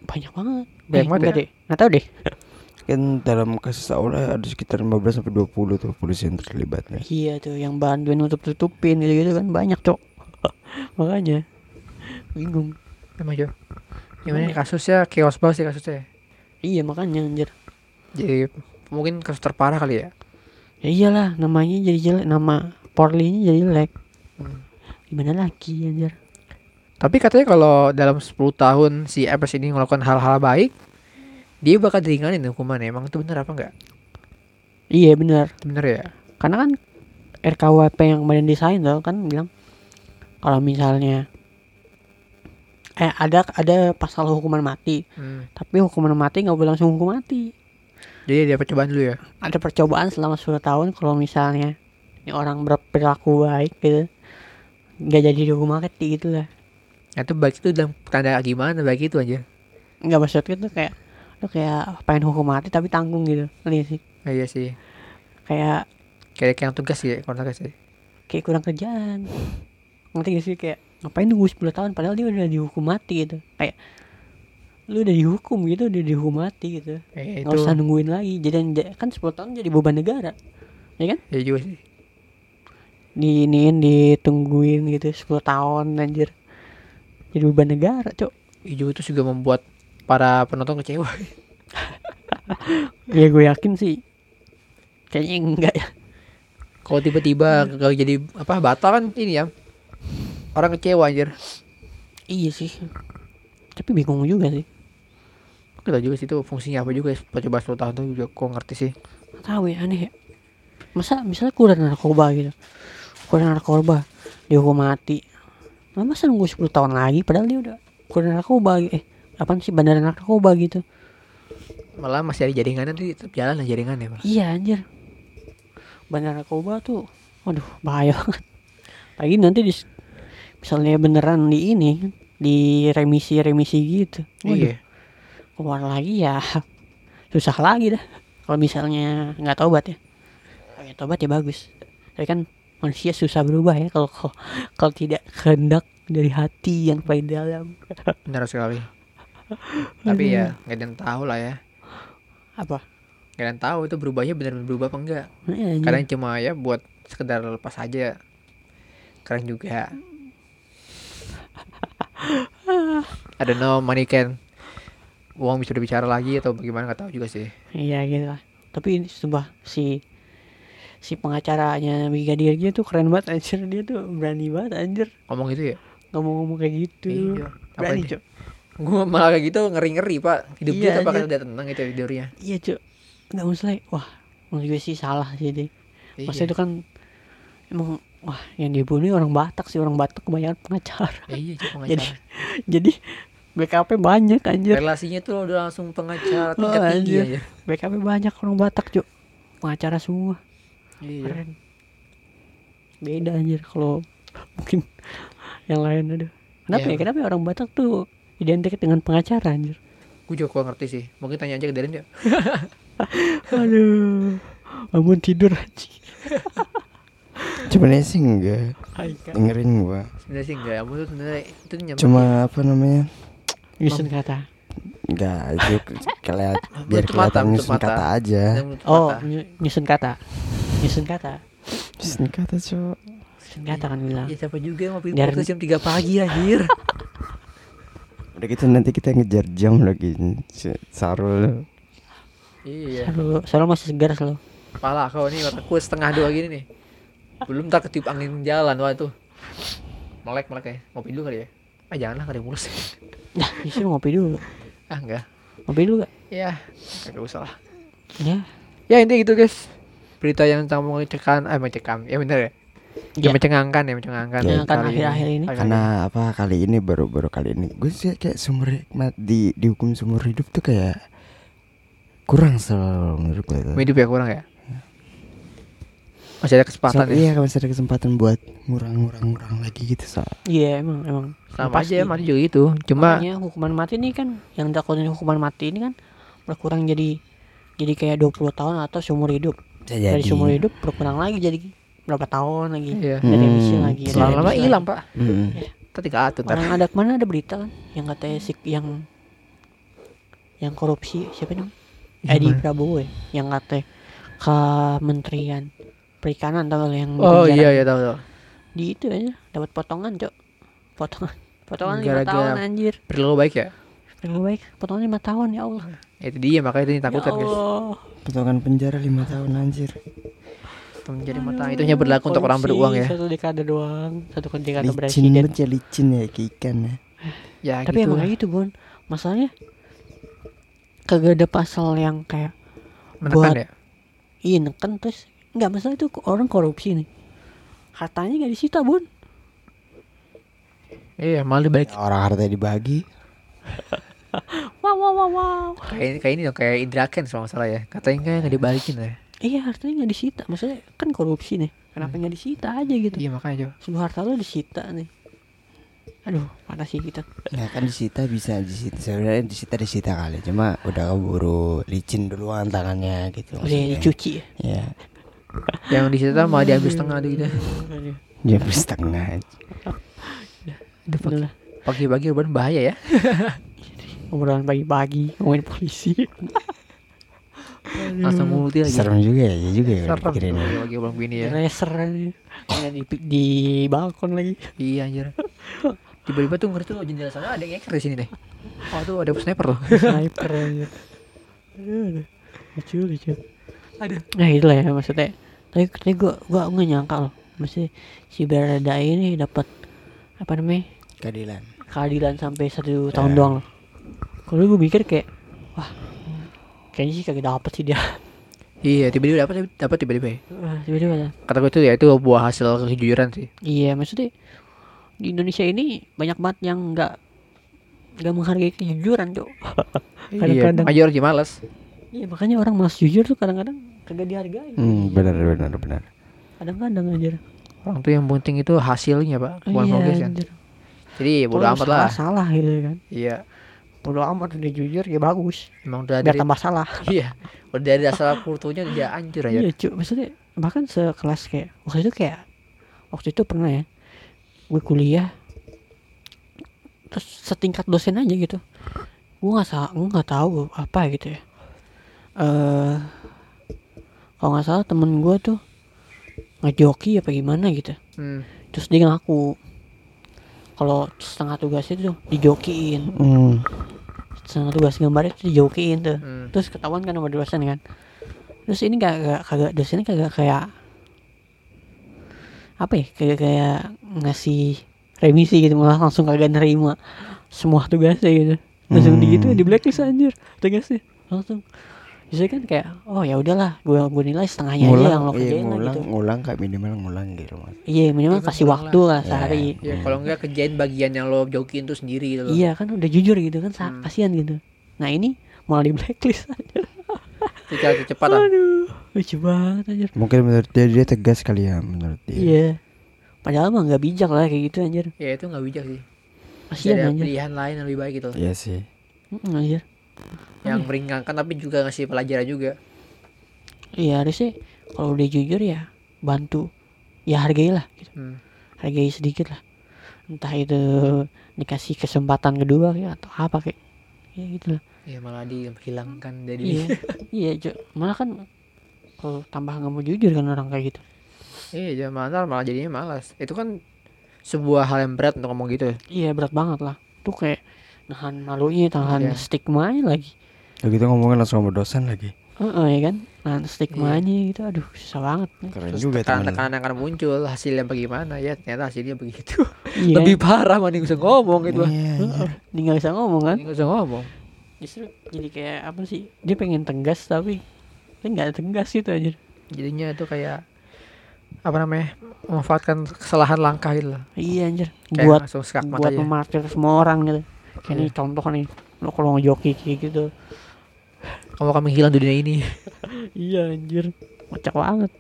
[SPEAKER 3] banyak banget
[SPEAKER 1] Banyak
[SPEAKER 3] Eh,
[SPEAKER 1] banget
[SPEAKER 3] enggak
[SPEAKER 1] ya?
[SPEAKER 3] deh nggak tahu deh
[SPEAKER 2] Kan dalam kasus awalnya ada sekitar 15 sampai 20 tuh polisi yang terlibat nih.
[SPEAKER 3] Iya tuh yang bantuin nutup tutupin gitu gitu kan banyak cok makanya bingung
[SPEAKER 1] Emang Jo. Gimana
[SPEAKER 3] Gimana ya?
[SPEAKER 1] kasusnya chaos banget sih kasusnya.
[SPEAKER 3] iya makanya anjir
[SPEAKER 1] Jadi mungkin kasus terparah kali ya.
[SPEAKER 3] ya iyalah namanya jadi jelek nama Porlinya jadi jelek
[SPEAKER 1] Hmm.
[SPEAKER 3] Gimana lagi anjir
[SPEAKER 1] Tapi katanya kalau dalam 10 tahun si Epes ini melakukan hal-hal baik, dia bakal diringanin hukumannya. Emang itu bener apa enggak?
[SPEAKER 3] iya benar
[SPEAKER 1] Bener ya?
[SPEAKER 3] karena kan RKUHP yang kemarin desain tuh kan bilang kalau misalnya eh ada ada pasal hukuman mati
[SPEAKER 1] Hmm.
[SPEAKER 3] tapi hukuman mati nggak boleh langsung hukum mati
[SPEAKER 1] Jadi dia percobaan dulu ya.
[SPEAKER 3] ada percobaan selama 10 tahun kalau misalnya ini orang berperilaku baik gitu nggak jadi dihukum mati gitu lah.
[SPEAKER 1] Nah, itu baik itu dalam tanda gimana baik itu aja.
[SPEAKER 3] nggak maksudnya tuh kayak lu kayak pengen hukum mati tapi tanggung gitu. Ngerti nggak sih.
[SPEAKER 1] Nah, iya sih.
[SPEAKER 3] kayak
[SPEAKER 1] Kayak kayak yang tugas sih, kalau tugas sih.
[SPEAKER 3] kayak kurang kerjaan. Ngerti gak sih kayak ngapain nunggu 10 tahun padahal dia udah dihukum mati gitu. Kayak lu udah dihukum gitu udah dihukum mati gitu.
[SPEAKER 1] Eh,
[SPEAKER 3] nggak
[SPEAKER 1] itu.
[SPEAKER 3] usah nungguin lagi. Jadi kan 10 tahun jadi beban negara. Ya kan?
[SPEAKER 1] Ya juga sih.
[SPEAKER 3] Diiniin ditungguin gitu 10 tahun anjir jadi beban negara cok
[SPEAKER 1] juga itu juga membuat para penonton kecewa.
[SPEAKER 3] ya gue yakin sih kayaknya enggak ya
[SPEAKER 1] Kalau tiba-tiba kalau jadi apa batal kan ini ya. Orang kecewa anjir.
[SPEAKER 3] iya sih tapi bingung juga sih
[SPEAKER 1] Kita juga sih itu fungsinya apa juga ya. Coba 10 tahun tuh juga kok ngerti sih.
[SPEAKER 3] Tahu ya aneh ya masa misalnya kurir narkoba gitu kurir narkoba dihukum mati. Nah, masa nunggu 10 tahun lagi padahal dia udah kurir narkoba eh apaan sih bandara narkoba gitu.
[SPEAKER 1] Malah masih ada jaringannya tuh tetap jalan lah jaringannya,
[SPEAKER 3] iya anjir. Bandara narkoba tuh waduh bahaya banget. Lagi nanti di misalnya beneran di ini di remisi remisi gitu. Waduh.
[SPEAKER 1] Iya.
[SPEAKER 3] keluar lagi ya susah lagi dah. Kalau misalnya nggak tobat ya. Kalau ya tobat ya bagus. Tapi kan manusia susah berubah ya kalau kalau, kalau tidak kehendak dari hati yang paling dalam
[SPEAKER 1] Benar sekali. Tapi ya nggak ada yang tahu lah ya.
[SPEAKER 3] apa
[SPEAKER 1] Nggak ada yang tahu itu berubahnya benar berubah apa enggak.
[SPEAKER 3] Iya, anjir.
[SPEAKER 1] Kadang cuma ya buat sekedar lepas aja. Keren juga. I don't know money can uang bisa berbicara lagi atau bagaimana nggak tahu juga sih.
[SPEAKER 3] Iya gitu lah. Tapi ini sumpah si si pengacaranya Brigadir dia tuh keren banget anjir dia tuh berani banget anjir
[SPEAKER 1] Ngomong gitu ya.
[SPEAKER 3] ngomong-ngomong kayak gitu.
[SPEAKER 1] Iya. Apa
[SPEAKER 3] Berani? Cuk.
[SPEAKER 1] Gue malah kayak gitu ngeri-ngeri pak. Hidup
[SPEAKER 3] Iya,
[SPEAKER 1] dia bakal
[SPEAKER 3] anjir.
[SPEAKER 1] udah tenang gitu tidurnya.
[SPEAKER 3] Iya, Cuk. Enggak masalah. Wah, menurut gue sih salah sih dia.
[SPEAKER 1] Iya.
[SPEAKER 3] Maksudnya itu kan emang wah yang dibunuh orang Batak sih orang Batak kebanyakan pengacara.
[SPEAKER 1] Iya,
[SPEAKER 3] Jadi
[SPEAKER 1] pengacara.
[SPEAKER 3] jadi BKP banyak anjir.
[SPEAKER 1] Relasinya tuh udah langsung pengacara
[SPEAKER 3] Oh,
[SPEAKER 1] tingkat tinggi
[SPEAKER 3] anjir.
[SPEAKER 1] aja.
[SPEAKER 3] BKP banyak orang Batak, Cuk. Pengacara semua.
[SPEAKER 1] Iya.
[SPEAKER 3] Keren. Beda anjir kalau mungkin yang lain aduh. Kenapa
[SPEAKER 1] Ya.
[SPEAKER 3] ya? Kenapa ya orang Batak tuh identik dengan pengacara anjir?
[SPEAKER 1] Gue juga kurang ngerti sih. Mungkin tanya aja ke Deren ya.
[SPEAKER 3] Aduh. Bangun tidur anjir.
[SPEAKER 2] Cuman sih enggak dengerin gua.
[SPEAKER 1] Sebenarnya sih enggak. Kamu tuh sebenarnya itu nyampe.
[SPEAKER 2] Cuma apa namanya?
[SPEAKER 3] Nyusun kata.
[SPEAKER 2] Enggak, itu keliat biar kelihatan nyusun kata aja.
[SPEAKER 3] Oh, ny- nyusun kata. Nyusun kata.
[SPEAKER 2] Nyusun kata, Cok.
[SPEAKER 3] Nyusun kata kan bilang.
[SPEAKER 1] Ya siapa juga yang mau pilih podcast jam 3 pagi anjir.
[SPEAKER 2] Udah gitu nanti kita ngejar jam lagi. Sarul.
[SPEAKER 1] iya.
[SPEAKER 3] Selalu, selalu masih segar selalu.
[SPEAKER 1] Pala kau nih otakku setengah dua gini nih. Belum tak ketiup angin jalan wah itu. Melek melek ya. Ngopi dulu kali ya. Ah janganlah ada yang mulus.
[SPEAKER 3] Nah, justru ngopi dulu.
[SPEAKER 1] ah enggak.
[SPEAKER 3] Ngopi dulu gak?
[SPEAKER 1] Ya, enggak usah lah.
[SPEAKER 3] Ya.
[SPEAKER 1] Ya intinya gitu guys. Berita yang tentang mengecekan, eh mencekam. Ya bener ya.
[SPEAKER 3] Ya.
[SPEAKER 1] Ya mencengangkan ya mencengangkan.
[SPEAKER 3] Mencengangkan
[SPEAKER 1] kali
[SPEAKER 3] akhir-akhir ini.
[SPEAKER 1] Akhir-akhir
[SPEAKER 2] Karena apa kali ini baru baru kali ini gue sih kayak sumber hikmat di dihukum sumber hidup tuh kayak kurang selalu menurut gue
[SPEAKER 1] ini. Hidup ya kurang ya. Masih ada kesempatan
[SPEAKER 2] So,
[SPEAKER 1] ya.
[SPEAKER 2] iya masih ada kesempatan buat ngurang-ngurang-ngurang lagi gitu so.
[SPEAKER 3] Iya, emang emang.
[SPEAKER 1] Sama
[SPEAKER 3] Pasti.
[SPEAKER 1] aja ya mati juga gitu. Cuma
[SPEAKER 3] Makanya hukuman mati ini kan yang dilakukan hukuman mati ini kan berkurang jadi jadi kayak 20 tahun atau seumur hidup.
[SPEAKER 2] Bisa
[SPEAKER 3] Dari
[SPEAKER 2] jadi.
[SPEAKER 3] seumur hidup berkurang lagi jadi berapa tahun lagi.
[SPEAKER 1] Iya.
[SPEAKER 3] Dari
[SPEAKER 2] Hmm.
[SPEAKER 3] emisi lagi. dari
[SPEAKER 1] lama-lama hilang pak.
[SPEAKER 2] Mm.
[SPEAKER 1] Tinggal atur ntar.
[SPEAKER 3] Orang ada ke mana ada berita kan yang katanya si yang yang korupsi siapa namanya?
[SPEAKER 1] Yang
[SPEAKER 3] Edi
[SPEAKER 1] mana?
[SPEAKER 3] Prabowo ya, yang katanya Kementerian Perikanan tau yang
[SPEAKER 1] Oh iya iya tahu tahu.
[SPEAKER 3] di itu aja dapat potongan cok potongan potongan lima tahun anjir
[SPEAKER 1] Perilaku baik ya.
[SPEAKER 3] Lebih baik potongan lima tahun ya Allah
[SPEAKER 1] Itu dia makanya itu yang
[SPEAKER 3] ya
[SPEAKER 1] takutkan guys.
[SPEAKER 3] Allah
[SPEAKER 2] Potongan penjara lima tahun anjir.
[SPEAKER 1] Menjadi mata itu hanya berlaku untuk orang beruang ya.
[SPEAKER 3] satu dekade doang satu dekade
[SPEAKER 2] Licin ya licin ya kayak ikan ya.
[SPEAKER 1] Ya
[SPEAKER 3] tapi
[SPEAKER 1] gitu.
[SPEAKER 3] emang kayak gitu bon masalahnya kagak ada pasal yang kayak
[SPEAKER 1] Menekan
[SPEAKER 3] buat-
[SPEAKER 1] ya.
[SPEAKER 3] iya neken terus nggak masalah itu orang korupsi nih hartanya nggak disita bon
[SPEAKER 1] Iya malah balik
[SPEAKER 2] Orang harta dibagi.
[SPEAKER 3] wow wow wow wow
[SPEAKER 1] kayak kayak ini dong kayak Indra Kents kalau nggak salah ya. Katanya kayak nggak dibalikin ya.
[SPEAKER 3] iya hartanya nggak disita maksudnya kan korupsi nih kenapa nggak disita aja gitu
[SPEAKER 1] Iya makanya coba.
[SPEAKER 3] seluruh harta lo disita nih aduh mana sih kita
[SPEAKER 2] Ya kan disita bisa disita sebenarnya disita disita kali cuma udah keburu licin duluan tangannya gitu.
[SPEAKER 3] udah dicuci ya
[SPEAKER 2] Ya,
[SPEAKER 1] Yang di situ malah diambil setengah tuh gitu.
[SPEAKER 2] Jam setengah.
[SPEAKER 1] Udah
[SPEAKER 3] udah lah.
[SPEAKER 1] pagi-pagi urban bahaya ya.
[SPEAKER 3] obrolan pagi-pagi ngomongin polisi
[SPEAKER 1] Langsung multi lagi.
[SPEAKER 2] Serem juga ya, ya juga ya
[SPEAKER 1] Serem.
[SPEAKER 2] pikirin ya.
[SPEAKER 1] Pagi urban begini ya.
[SPEAKER 3] racer di, di balkon lagi
[SPEAKER 1] Iya anjir. Tiba-tiba tuh ngerti tuh jendela sana ada yang ngeker di sini deh. Oh tuh ada sniper tuh.
[SPEAKER 3] sniper aja aduh lucu lucu aduh nah itulah ya maksudnya tapi tapi gua gua nggak nyangka loh maksudnya si Berada ini dapat apa namanya
[SPEAKER 2] Keadilan.
[SPEAKER 3] keadilan sampai satu tahun doang loh kalau gue mikir kayak wah kayaknya sih kagak dapet sih dia
[SPEAKER 1] iya tiba-tiba dapat dapat tiba-tiba. ya.
[SPEAKER 3] Wah, tiba-tiba
[SPEAKER 1] Kata gue tuh ya itu buah hasil kejujuran sih.
[SPEAKER 3] Iya, maksudnya di Indonesia ini banyak banget yang nggak nggak menghargai kejujuran, Cok.
[SPEAKER 1] Iya,
[SPEAKER 3] Kadang-kadang.
[SPEAKER 1] makanya orang males.
[SPEAKER 3] Iya, makanya orang malas jujur tuh kadang-kadang kagak dihargai.
[SPEAKER 2] Hmm, benar benar benar.
[SPEAKER 3] Kadang-kadang aja.
[SPEAKER 1] Orang tuh yang penting itu hasilnya pak, bukan progres kan. Jadi ya bodo amat
[SPEAKER 3] salah,
[SPEAKER 1] lah.
[SPEAKER 3] Salah gitu kan.
[SPEAKER 1] Iya,
[SPEAKER 3] Bodo amat udah jujur ya bagus.
[SPEAKER 1] emang udah
[SPEAKER 3] Biar
[SPEAKER 1] dari
[SPEAKER 3] tambah salah.
[SPEAKER 1] iya, udah dari dasar kulturnya dia hancur aja.
[SPEAKER 3] Iya, Cuk. Maksudnya bahkan sekelas kayak waktu itu kayak waktu itu pernah ya gue kuliah terus setingkat dosen aja gitu gue nggak salah gue nggak tahu apa gitu ya eh kalau nggak salah temen gue tuh ngejoki apa gimana gitu
[SPEAKER 1] Hmm.
[SPEAKER 3] terus dia ngaku kalau setengah tugas itu dijokiin
[SPEAKER 2] Hmm.
[SPEAKER 3] Setengah tugas gambar itu dijokiin tuh.
[SPEAKER 1] Hmm.
[SPEAKER 3] terus ketahuan kan sama dosen kan. Terus ini kagak kagak dosennya kagak kayak apa ya kayak kayak ngasih remisi gitu malah langsung kagak nerima semua tugasnya gitu. Langsung di gitu
[SPEAKER 2] Hmm.
[SPEAKER 3] di blacklist anjir tugasnya. Langsung bisa kan kayak oh ya udahlah gue gue nilai setengahnya aja yang lo
[SPEAKER 2] iya,
[SPEAKER 3] kerjain lah
[SPEAKER 2] ngulang,
[SPEAKER 3] gitu
[SPEAKER 2] ngulang kayak minimal ngulang gitu mas.
[SPEAKER 3] iya minimal
[SPEAKER 1] Iya,
[SPEAKER 3] kasih
[SPEAKER 1] ngulang
[SPEAKER 3] waktu lah
[SPEAKER 2] Ya.
[SPEAKER 3] sehari
[SPEAKER 1] Ya kalau enggak kerjain bagian yang lo jokin tuh sendiri gitu
[SPEAKER 3] iya kan udah jujur gitu kan
[SPEAKER 1] Hmm.
[SPEAKER 3] kasihan gitu nah ini malah di blacklist aja
[SPEAKER 1] Secara kecepatan.
[SPEAKER 3] aduh lucu banget anjir
[SPEAKER 2] Mungkin menurut dia dia tegas kali ya menurut dia.
[SPEAKER 3] Iya. Padahal mah nggak bijak lah kayak gitu anjir.
[SPEAKER 1] Ya itu nggak bijak sih. Masih ada
[SPEAKER 3] anjir.
[SPEAKER 1] pilihan lain yang lebih baik gitu.
[SPEAKER 2] Iya sih.
[SPEAKER 3] Mm, anjir.
[SPEAKER 1] Yang
[SPEAKER 3] Iya.
[SPEAKER 1] meringankan tapi juga ngasih pelajaran juga.
[SPEAKER 3] Iya harusnya kalau udah jujur ya bantu. Ya hargailah gitu.
[SPEAKER 1] Hmm.
[SPEAKER 3] Hargai sedikit lah. Entah itu dikasih kesempatan kedua ya atau apa kayak ya gitu lah.
[SPEAKER 1] Ya malah dihilangkan dari
[SPEAKER 3] Iya. iya, malah kan kalau tambah nggak mau jujur kan orang kayak gitu.
[SPEAKER 1] Iya, jangan malah malah jadinya malas. Itu kan sebuah hal yang berat untuk ngomong gitu.
[SPEAKER 3] Iya berat banget lah. Tuh kayak nahan malunya, tahan
[SPEAKER 1] Iya.
[SPEAKER 3] stigmanya lagi.
[SPEAKER 2] Udah gitu ngomongin langsung sama dosen lagi.
[SPEAKER 3] Heeh ya kan? Nahan stigmanya gitu. Aduh, susah banget.
[SPEAKER 2] Keren
[SPEAKER 1] Terus
[SPEAKER 2] juga
[SPEAKER 1] tekanan-tekanan yang akan muncul hasilnya bagaimana ya ternyata hasilnya begitu.
[SPEAKER 3] Iya.
[SPEAKER 1] Lebih parah mending bisa ngomong gitu.
[SPEAKER 2] Iya, anjir.
[SPEAKER 3] Dia nggak bisa ngomong kan?
[SPEAKER 1] Nggak usah ngomong.
[SPEAKER 3] Justru jadi kayak apa sih? Dia pengen tegas tapi dia nggak tegas gitu aja.
[SPEAKER 1] Jadinya itu kayak apa namanya? memanfaatkan kesalahan langkah gitu loh.
[SPEAKER 3] Iya anjir.
[SPEAKER 1] Kayak
[SPEAKER 3] buat buat memartir semua orang gitu.
[SPEAKER 1] Iya.
[SPEAKER 3] nih contoh nih. Lo kalau ngejoki kayak gitu.
[SPEAKER 1] Kamu akan menghilang di dunia ini.
[SPEAKER 3] iya anjir. Kocak banget.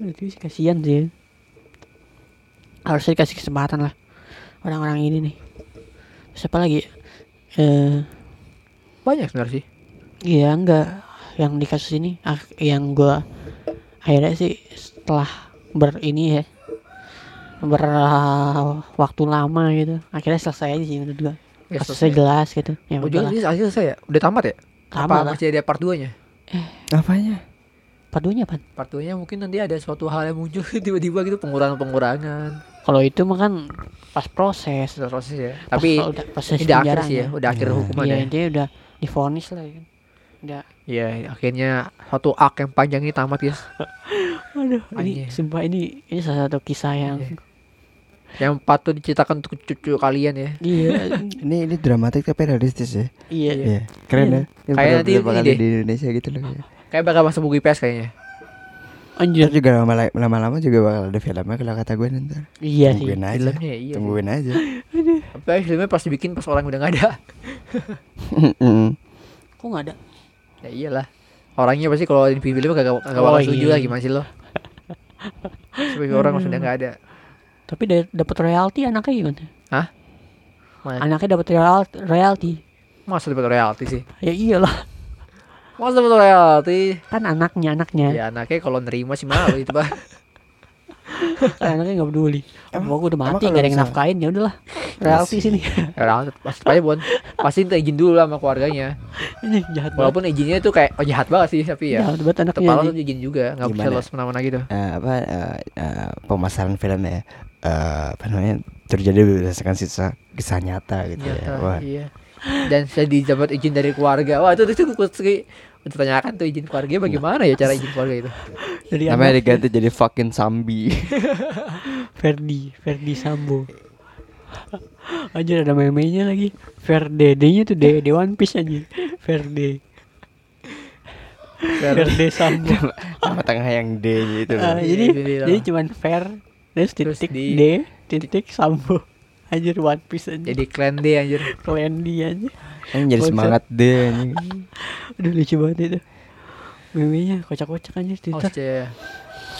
[SPEAKER 3] Itu sih kasihan sih. Harusnya dikasih kesempatan lah. Orang-orang ini nih. Siapa lagi? Eh
[SPEAKER 1] Banyak sebenarnya sih.
[SPEAKER 3] Iya enggak yang di kasus ini ak- yang gua akhirnya sih setelah ber ini ya ber waktu lama gitu akhirnya selesai aja sih menurut gua
[SPEAKER 1] Ya,
[SPEAKER 3] kasusnya
[SPEAKER 1] selesai.
[SPEAKER 3] jelas gitu ya
[SPEAKER 1] Oh,
[SPEAKER 3] udah
[SPEAKER 1] jadi ini hasil saya udah tamat ya?
[SPEAKER 3] Tamat
[SPEAKER 1] Apa
[SPEAKER 3] lah.
[SPEAKER 1] masih ada part 2-nya?
[SPEAKER 2] Apanya?
[SPEAKER 3] padunya apa
[SPEAKER 1] Part 2-nya mungkin nanti ada suatu hal yang muncul tiba-tiba gitu pengurangan-pengurangan.
[SPEAKER 3] kalau itu mah kan pas proses
[SPEAKER 1] Sudah proses ya.
[SPEAKER 3] Pas
[SPEAKER 1] Tapi
[SPEAKER 3] udah proses
[SPEAKER 1] ini udah akhir sih ya, udah akhir
[SPEAKER 2] Iya.
[SPEAKER 1] hukuman
[SPEAKER 3] iya
[SPEAKER 1] ya.
[SPEAKER 3] dia udah difonis lah ya kan udah
[SPEAKER 1] Iya, akhirnya satu arc yang panjang ini tamat guys.
[SPEAKER 3] aduh ini sumpah ini ini salah satu kisah yang
[SPEAKER 1] Iya. Yang patut diceritakan untuk cucu kalian ya.
[SPEAKER 3] iya
[SPEAKER 2] Ini ini dramatik tapi realistis ya.
[SPEAKER 3] iya
[SPEAKER 2] Iya, keren
[SPEAKER 3] Iya.
[SPEAKER 2] ya.
[SPEAKER 1] Kayak nanti
[SPEAKER 2] kali di Indonesia gitu loh. ya.
[SPEAKER 1] Kayak bakal masuk buku IPS kayaknya.
[SPEAKER 3] anjir
[SPEAKER 2] Ntar juga lama lama-lama juga bakal ada filmnya kalau kata gue ntar.
[SPEAKER 3] iya sih
[SPEAKER 2] Tungguin aja.
[SPEAKER 1] Filmnya ya, iya. sih.
[SPEAKER 2] Tungguin aja.
[SPEAKER 1] Tapi filmnya pasti bikin pas orang udah nggak ada.
[SPEAKER 3] Kok nggak ada
[SPEAKER 1] Ya iyalah. Orangnya pasti kalau di filmnya kagak kagak
[SPEAKER 3] Oh,
[SPEAKER 1] bakal setuju
[SPEAKER 3] iya.
[SPEAKER 1] lah gimana sih lo? Sebagai orang maksudnya nggak ada.
[SPEAKER 3] Tapi da- dapat royalti anaknya gimana
[SPEAKER 1] Mana?
[SPEAKER 3] anaknya dapat royal- royalti
[SPEAKER 1] Masa dapat royalti sih?
[SPEAKER 3] ya iyalah
[SPEAKER 1] Masa dapat royalti?
[SPEAKER 3] kan anaknya anaknya
[SPEAKER 1] Ya anaknya kalau nerima sih malu itu pak.
[SPEAKER 3] anaknya nggak peduli
[SPEAKER 2] Emang-
[SPEAKER 3] gue udah mati gak ada yang nafkain ya udahlah royalti sini
[SPEAKER 1] pasti aja bon. Pasti minta izin dulu lah sama keluarganya.
[SPEAKER 3] ini jahat banget
[SPEAKER 1] Walaupun izinnya itu kayak oh jahat banget sih tapi ya.
[SPEAKER 3] jahat banget anaknya
[SPEAKER 1] harus
[SPEAKER 3] anjing.
[SPEAKER 1] izin juga, nggak bisa los mana-mana gitu.
[SPEAKER 2] Eh, apa eh, eh, pemasaran filmnya ya? Eh, apa namanya terjadi berdasarkan kisah kisah nyata gitu ya.
[SPEAKER 1] Nyata,
[SPEAKER 2] Wah,
[SPEAKER 1] iya. Dan saya didapat izin dari keluarga. Wah itu itu gue sih untuk tanyakan tuh izin keluarga bagaimana ya cara izin keluarga itu.
[SPEAKER 3] dari
[SPEAKER 2] namanya
[SPEAKER 3] anak
[SPEAKER 2] diganti jadi fucking Sambi.
[SPEAKER 3] Ferdi Ferdi Sambo. Aja ada memenya lagi. Verde D nya tuh D D One Piece aja Verde Verde Sambo.
[SPEAKER 2] Sama tengah yang D itu loh.
[SPEAKER 1] Iya,
[SPEAKER 3] jadi jadi cuman fair terus
[SPEAKER 1] Terus
[SPEAKER 3] titik
[SPEAKER 1] di-
[SPEAKER 3] D titik Sambo. Anjir One Piece aja
[SPEAKER 1] Jadi clan D anjir.
[SPEAKER 3] Klendi aja
[SPEAKER 2] Ini jadi
[SPEAKER 3] Kocak.
[SPEAKER 2] semangat D anjing.
[SPEAKER 3] aduh lucu banget itu memenya kocak-kocak aja
[SPEAKER 1] Oh,
[SPEAKER 3] Twitter.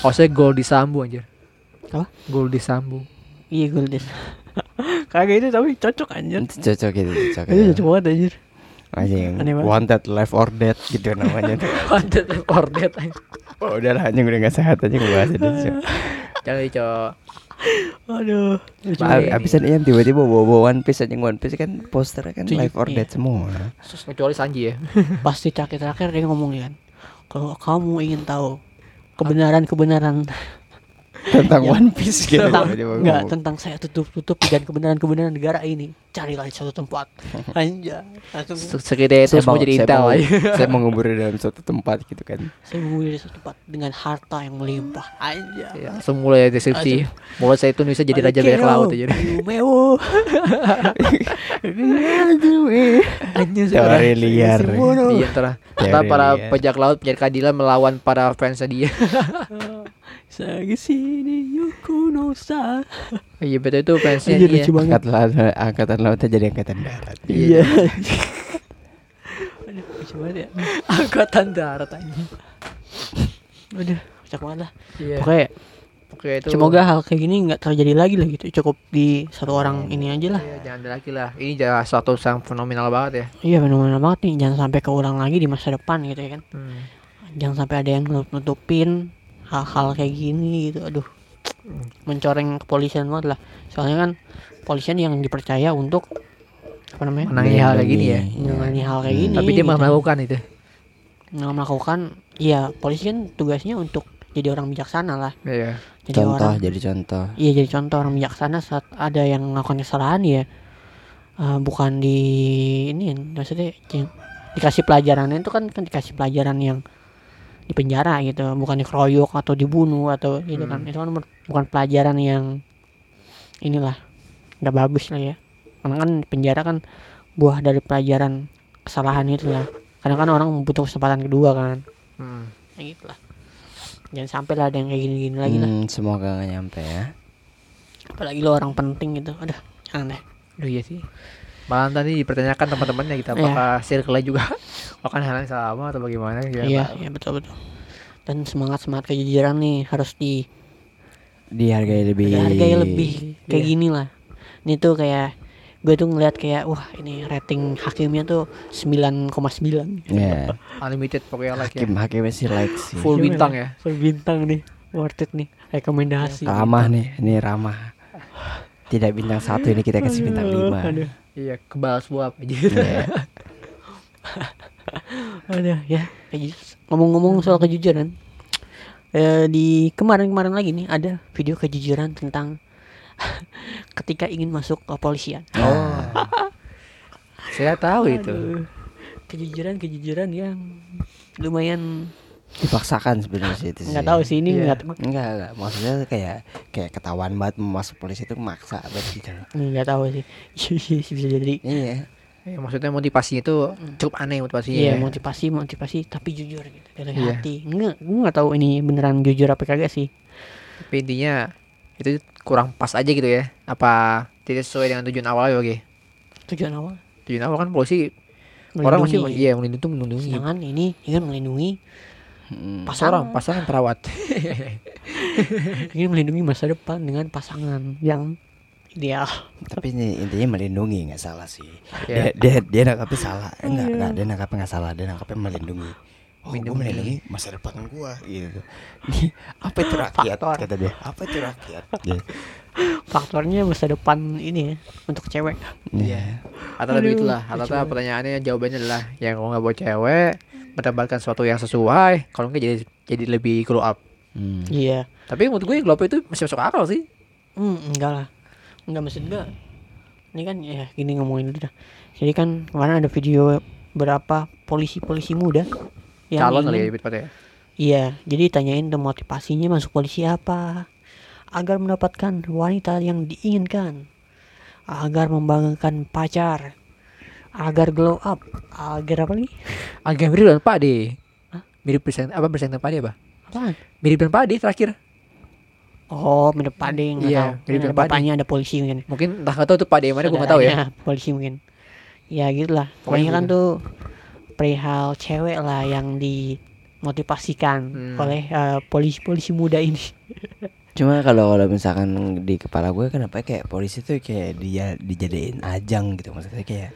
[SPEAKER 1] Oh, saya gol di Sambu anjir.
[SPEAKER 3] Apa?
[SPEAKER 1] Gol di Sambu.
[SPEAKER 3] iya golden kagak itu tapi cocok anjir
[SPEAKER 2] Itu cocok gitu, cocok.
[SPEAKER 3] itu
[SPEAKER 2] ya.
[SPEAKER 3] cocok banget anjir
[SPEAKER 2] Anjing, wanted life or death gitu namanya tuh.
[SPEAKER 1] Wanted or dead anjir.
[SPEAKER 2] Oh, udah lah anjing udah gak sehat aja ngebahas itu.
[SPEAKER 1] Jangan dicok.
[SPEAKER 3] Aduh.
[SPEAKER 2] Abisan Ian tiba-tiba bawa, bawa One Piece aja One Piece kan posternya kan live or
[SPEAKER 3] iya.
[SPEAKER 2] dead semua.
[SPEAKER 1] Kecuali Sanji ya.
[SPEAKER 3] Pasti terakhir-terakhir dia ngomong kan. Kalau kamu ingin tahu kebenaran-kebenaran
[SPEAKER 2] Tentang
[SPEAKER 3] Ya.
[SPEAKER 2] One Piece gitu.
[SPEAKER 3] tentang enggak tentang saya tutup-tutup dan kebenaran-kebenaran negara ini, carilah di suatu tempat. Anjay. Langsung
[SPEAKER 1] Se- Sekedar itu semua jadi
[SPEAKER 2] saya
[SPEAKER 1] intel
[SPEAKER 2] mau,
[SPEAKER 1] aja.
[SPEAKER 2] saya mau ngubur dalam suatu tempat gitu kan.
[SPEAKER 3] saya menguji di suatu tempat dengan harta yang melimpah. Anjay.
[SPEAKER 1] Ya, langsung mulai deskripsi. Mulai saya itu Indonesia jadi raja bajak laut aja.
[SPEAKER 3] Mewah.
[SPEAKER 1] Anjir
[SPEAKER 2] Teori liar.
[SPEAKER 1] Iya para pajak laut pencari keadilan melawan para fansnya dia
[SPEAKER 3] Saya sini Yuko no sa.
[SPEAKER 1] Iya betul itu fansnya
[SPEAKER 3] Anjir
[SPEAKER 1] dia
[SPEAKER 3] lucu banget.
[SPEAKER 2] Angkatan laut, angkatan lautnya jadi angkatan darat.
[SPEAKER 3] Iya. Aduh, lucu banget ya.
[SPEAKER 1] Angkatan darat aja
[SPEAKER 3] Aduh, kocak banget lah.
[SPEAKER 1] Iya
[SPEAKER 3] Pokoknya
[SPEAKER 1] Oke itu
[SPEAKER 3] semoga hal kayak gini nggak terjadi lagi lah gitu. Cukup di satu orang ini aja lah.
[SPEAKER 1] Iya, jangan ada lagi lah Ini jangan suatu yang fenomenal banget ya
[SPEAKER 3] Iya benar-benar banget nih. Jangan sampai keulang lagi di masa depan gitu ya kan.
[SPEAKER 1] hmm.
[SPEAKER 3] Jangan sampai ada yang nutup nutupin hal-hal kayak gini gitu. Aduh, mencoreng kepolisian banget lah. Soalnya kan kepolisian yang dipercaya untuk apa namanya?
[SPEAKER 1] Menangani hal kayak gini ya
[SPEAKER 3] menangani hal kayak gini.
[SPEAKER 1] Tapi dia malah
[SPEAKER 3] gitu.
[SPEAKER 1] melakukan itu
[SPEAKER 3] Nggak melakukan. Iya, polisi kan tugasnya untuk jadi orang bijaksana lah.
[SPEAKER 1] Iya
[SPEAKER 3] Jadi
[SPEAKER 2] Contoh,
[SPEAKER 3] orang
[SPEAKER 2] jadi contoh.
[SPEAKER 3] Iya jadi contoh orang bijaksana saat ada yang melakukan kesalahan ya eh, bukan di ini maksudnya yang dikasih pelajaran itu kan kan dikasih pelajaran yang di penjara gitu bukan dikeroyok atau dibunuh atau gitu kan.
[SPEAKER 1] Hmm.
[SPEAKER 3] itu kan bukan pelajaran yang inilah nggak bagus lah ya. Karena kan penjara kan buah dari pelajaran kesalahan itu lah. Kadang kan orang butuh kesempatan kedua kan.
[SPEAKER 1] Hmm.
[SPEAKER 3] kayak gitu lah jangan sampai lah ada yang kayak gini-gini lagi lah.
[SPEAKER 2] Hmm, semoga gak nyampe ya.
[SPEAKER 3] apalagi lo orang penting gitu. Aduh jangan deh
[SPEAKER 1] Aduh iya sih Malah tadi dipertanyakan teman-temannya kita
[SPEAKER 3] Iya.
[SPEAKER 1] apakah circle juga akan hal yang sama atau bagaimana gitu
[SPEAKER 3] Iya, iya betul betul. Dan semangat semangat kejujuran nih harus di
[SPEAKER 2] Dihargai lebih.
[SPEAKER 3] hargai lebih kayak
[SPEAKER 1] Iya.
[SPEAKER 3] gini lah. Ini tuh kayak gue tuh ngeliat kayak wah ini rating hakimnya tuh 9,9
[SPEAKER 2] Ya,
[SPEAKER 1] Unlimited pokoknya like ya
[SPEAKER 2] hakim hakimnya sih like sih.
[SPEAKER 1] Full bintang ya
[SPEAKER 3] full bintang nih worth it nih rekomendasi
[SPEAKER 2] Ramah nih, ini ramah. Tidak bintang satu ini kita kasih bintang
[SPEAKER 3] Aduh,
[SPEAKER 2] lima.
[SPEAKER 1] Iya kebal suap aja.
[SPEAKER 2] Iya.
[SPEAKER 3] aduh ya. Ngomong-ngomong soal kejujuran. Eh, di kemarin-kemarin lagi nih ada video kejujuran tentang ketika ingin masuk kepolisian.
[SPEAKER 1] Oh. Saya tahu itu.
[SPEAKER 3] Aduh, kejujuran-kejujuran yang lumayan
[SPEAKER 2] Dipaksakan sebenarnya sih itu sih.
[SPEAKER 3] nggak tahu sih ini
[SPEAKER 1] Iya.
[SPEAKER 3] nggak
[SPEAKER 2] Enggak, enggak. Maksudnya kayak kayak ketahuan banget masuk polisi itu maksa banget gitu.
[SPEAKER 3] nggak tahu sih bisa jadi
[SPEAKER 2] Iya.
[SPEAKER 1] Ya, maksudnya motivasinya itu cukup aneh motivasinya.
[SPEAKER 3] iya
[SPEAKER 1] ya.
[SPEAKER 3] motivasi motivasi tapi jujur gitu dari
[SPEAKER 1] Iya.
[SPEAKER 3] hati nggak gue nggak tahu ini beneran jujur apa kagak sih
[SPEAKER 1] Tapi intinya itu kurang pas aja gitu ya. Apa tidak sesuai dengan tujuan awalnya oke.
[SPEAKER 3] tujuan awal
[SPEAKER 1] Tujuan awal kan polisi orang masih
[SPEAKER 3] melindungi.
[SPEAKER 1] iya melindungi melindungi.
[SPEAKER 3] sedangkan ini ingin melindungi
[SPEAKER 2] Hmm.
[SPEAKER 1] Pasangan, pasangan perawat.
[SPEAKER 3] ingin melindungi masa depan dengan pasangan yang ideal
[SPEAKER 2] Tapi ini intinya melindungi nggak salah sih.
[SPEAKER 1] Iya.
[SPEAKER 2] Dia dia dia nangkapnya salah. Enggak, enggak dia nangkapnya nggak salah. Dia nangkapnya melindungi. Oh, gua
[SPEAKER 1] Melindungi.
[SPEAKER 2] melindungi masa depan gua gitu. Nih, apa itu rakyat
[SPEAKER 3] Faktor.
[SPEAKER 2] kata dia? Apa itu rakyat? Gitu.
[SPEAKER 3] faktornya masa depan ini ya untuk cewek
[SPEAKER 2] Iya.
[SPEAKER 1] Atau lebih itulah. Atau pertanyaannya jawabannya adalah yang kalau nggak bawa cewek mendapatkan sesuatu yang sesuai. Kalau nggak jadi jadi lebih glow up.
[SPEAKER 2] Hmm.
[SPEAKER 3] iya
[SPEAKER 1] Tapi menurut gue glow up itu masih masuk akal sih.
[SPEAKER 3] Hmm, enggak lah. Enggak maksud gue. Ini kan ya gini ngomongin dulu dah. Jadi kan kemarin ada video berapa polisi-polisi muda yang
[SPEAKER 1] Calon kali ya
[SPEAKER 3] ingin-
[SPEAKER 1] lebih tepatnya.
[SPEAKER 3] Iya, jadi tanyain tuh motivasinya masuk polisi apa? Agar mendapatkan wanita yang diinginkan. Agar membanggakan pacar. Agar glow up. Agar apa lagi?
[SPEAKER 1] Agak mirip dengan Pak D.
[SPEAKER 3] Hah?
[SPEAKER 1] Mirip presenter apa presenter Pak D apa?
[SPEAKER 3] Apaan?
[SPEAKER 1] Mirip dengan Pak D terakhir.
[SPEAKER 3] Oh, mirip Pade enggak
[SPEAKER 1] Iya,
[SPEAKER 3] tahu.
[SPEAKER 1] mirip
[SPEAKER 3] Ada bapaknya ada polisi mungkin.
[SPEAKER 1] Mungkin entah nggak tahu tuh Pak D mana gue nggak tahu ya.
[SPEAKER 3] Polisi mungkin ya gitulah
[SPEAKER 1] Pokoknya
[SPEAKER 3] pokoknya kan
[SPEAKER 1] gitu.
[SPEAKER 3] tuh perihal cewek lah yang dimotivasikan
[SPEAKER 1] Hmm.
[SPEAKER 3] oleh eh, polisi-polisi muda ini
[SPEAKER 2] Cuma kalau kalau misalkan di kepala gue kenapa kayak polisi tuh kayak dia dijadiin ajang gitu maksudnya kayak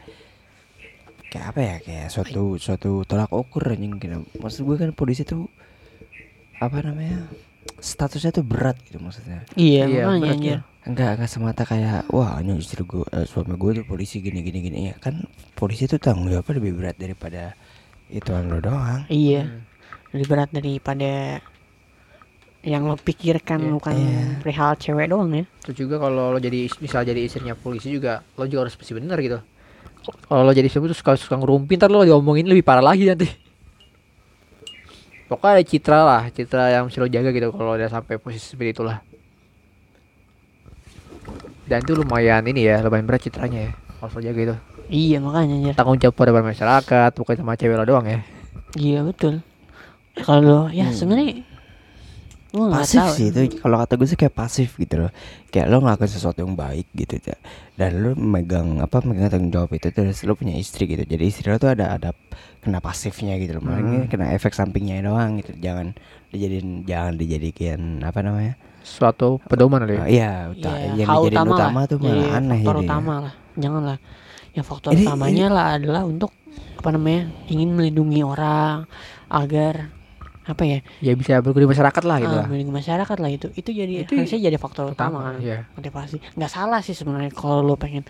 [SPEAKER 2] kayak apa ya kayak suatu suatu tolak ukur anjing gitu. Maksud gue kan polisi tuh apa namanya? statusnya tuh berat gitu maksudnya
[SPEAKER 3] iya,
[SPEAKER 1] Iya,
[SPEAKER 3] makanya
[SPEAKER 1] berat
[SPEAKER 3] anjir.
[SPEAKER 1] ya.
[SPEAKER 2] enggak enggak semata kayak wah ini istri gue eh, suami gue tuh polisi gini gini gini ya kan polisi tuh tanggung jawabnya lebih berat daripada ituan lo doang
[SPEAKER 3] Iya.
[SPEAKER 1] Hmm.
[SPEAKER 3] Lebih berat daripada yang lo pikirkan
[SPEAKER 1] Iya.
[SPEAKER 3] bukan
[SPEAKER 2] Iya.
[SPEAKER 3] perihal cewek doang ya.
[SPEAKER 1] Terus juga kalau lo jadi is- misal jadi istrinya polisi juga lo juga harus mesti bener gitu. Kalau lo jadi terus suka suka ngerumpi ntar lo diomongin lebih parah lagi nanti. Pokoknya ada citra lah, citra yang mesti lo jaga gitu kalau udah sampai posisi seperti itulah. Dan itu lumayan ini ya, lumayan berat citranya ya. Harus lo jaga itu.
[SPEAKER 3] Iya makanya anjir.
[SPEAKER 1] Tanggung jawab pada masyarakat, bukan sama cewek lo doang ya.
[SPEAKER 3] Iya betul. Kalau ya
[SPEAKER 2] Hmm.
[SPEAKER 3] sebenarnya nggak
[SPEAKER 2] pasif
[SPEAKER 3] tahu.
[SPEAKER 2] sih itu kalau kata gue sih kayak pasif gitu loh kayak lo ngelakuin sesuatu yang baik gitu ya dan lo megang apa megang tanggung jawab itu terus lo punya istri gitu jadi istri lo tuh ada ada kena pasifnya gitu loh makanya kena efek sampingnya doang gitu jangan dijadiin jangan dijadikan apa namanya
[SPEAKER 1] Suatu pedoman kali ya.
[SPEAKER 2] Oh, iya uta-
[SPEAKER 3] Iya,
[SPEAKER 2] yang
[SPEAKER 3] hal
[SPEAKER 2] dijadiin
[SPEAKER 3] utama,
[SPEAKER 2] utama,
[SPEAKER 3] lah.
[SPEAKER 2] tuh
[SPEAKER 3] Jadi
[SPEAKER 2] malah aneh
[SPEAKER 3] faktor
[SPEAKER 2] jadinya.
[SPEAKER 3] utama lah. Janganlah. Yang faktor
[SPEAKER 2] Ini-
[SPEAKER 3] utamanya lah adalah untuk apa namanya? ingin melindungi orang agar apa ya?
[SPEAKER 1] Ya bisa berguna masyarakat lah gitu.
[SPEAKER 3] ah,
[SPEAKER 1] lah.
[SPEAKER 3] melindungi masyarakat lah itu. Itu jadi
[SPEAKER 1] Itu
[SPEAKER 3] harusnya jadi faktor utama. kan.
[SPEAKER 1] Iya.
[SPEAKER 3] motivasi nggak salah sih sebenarnya kalau lo pengen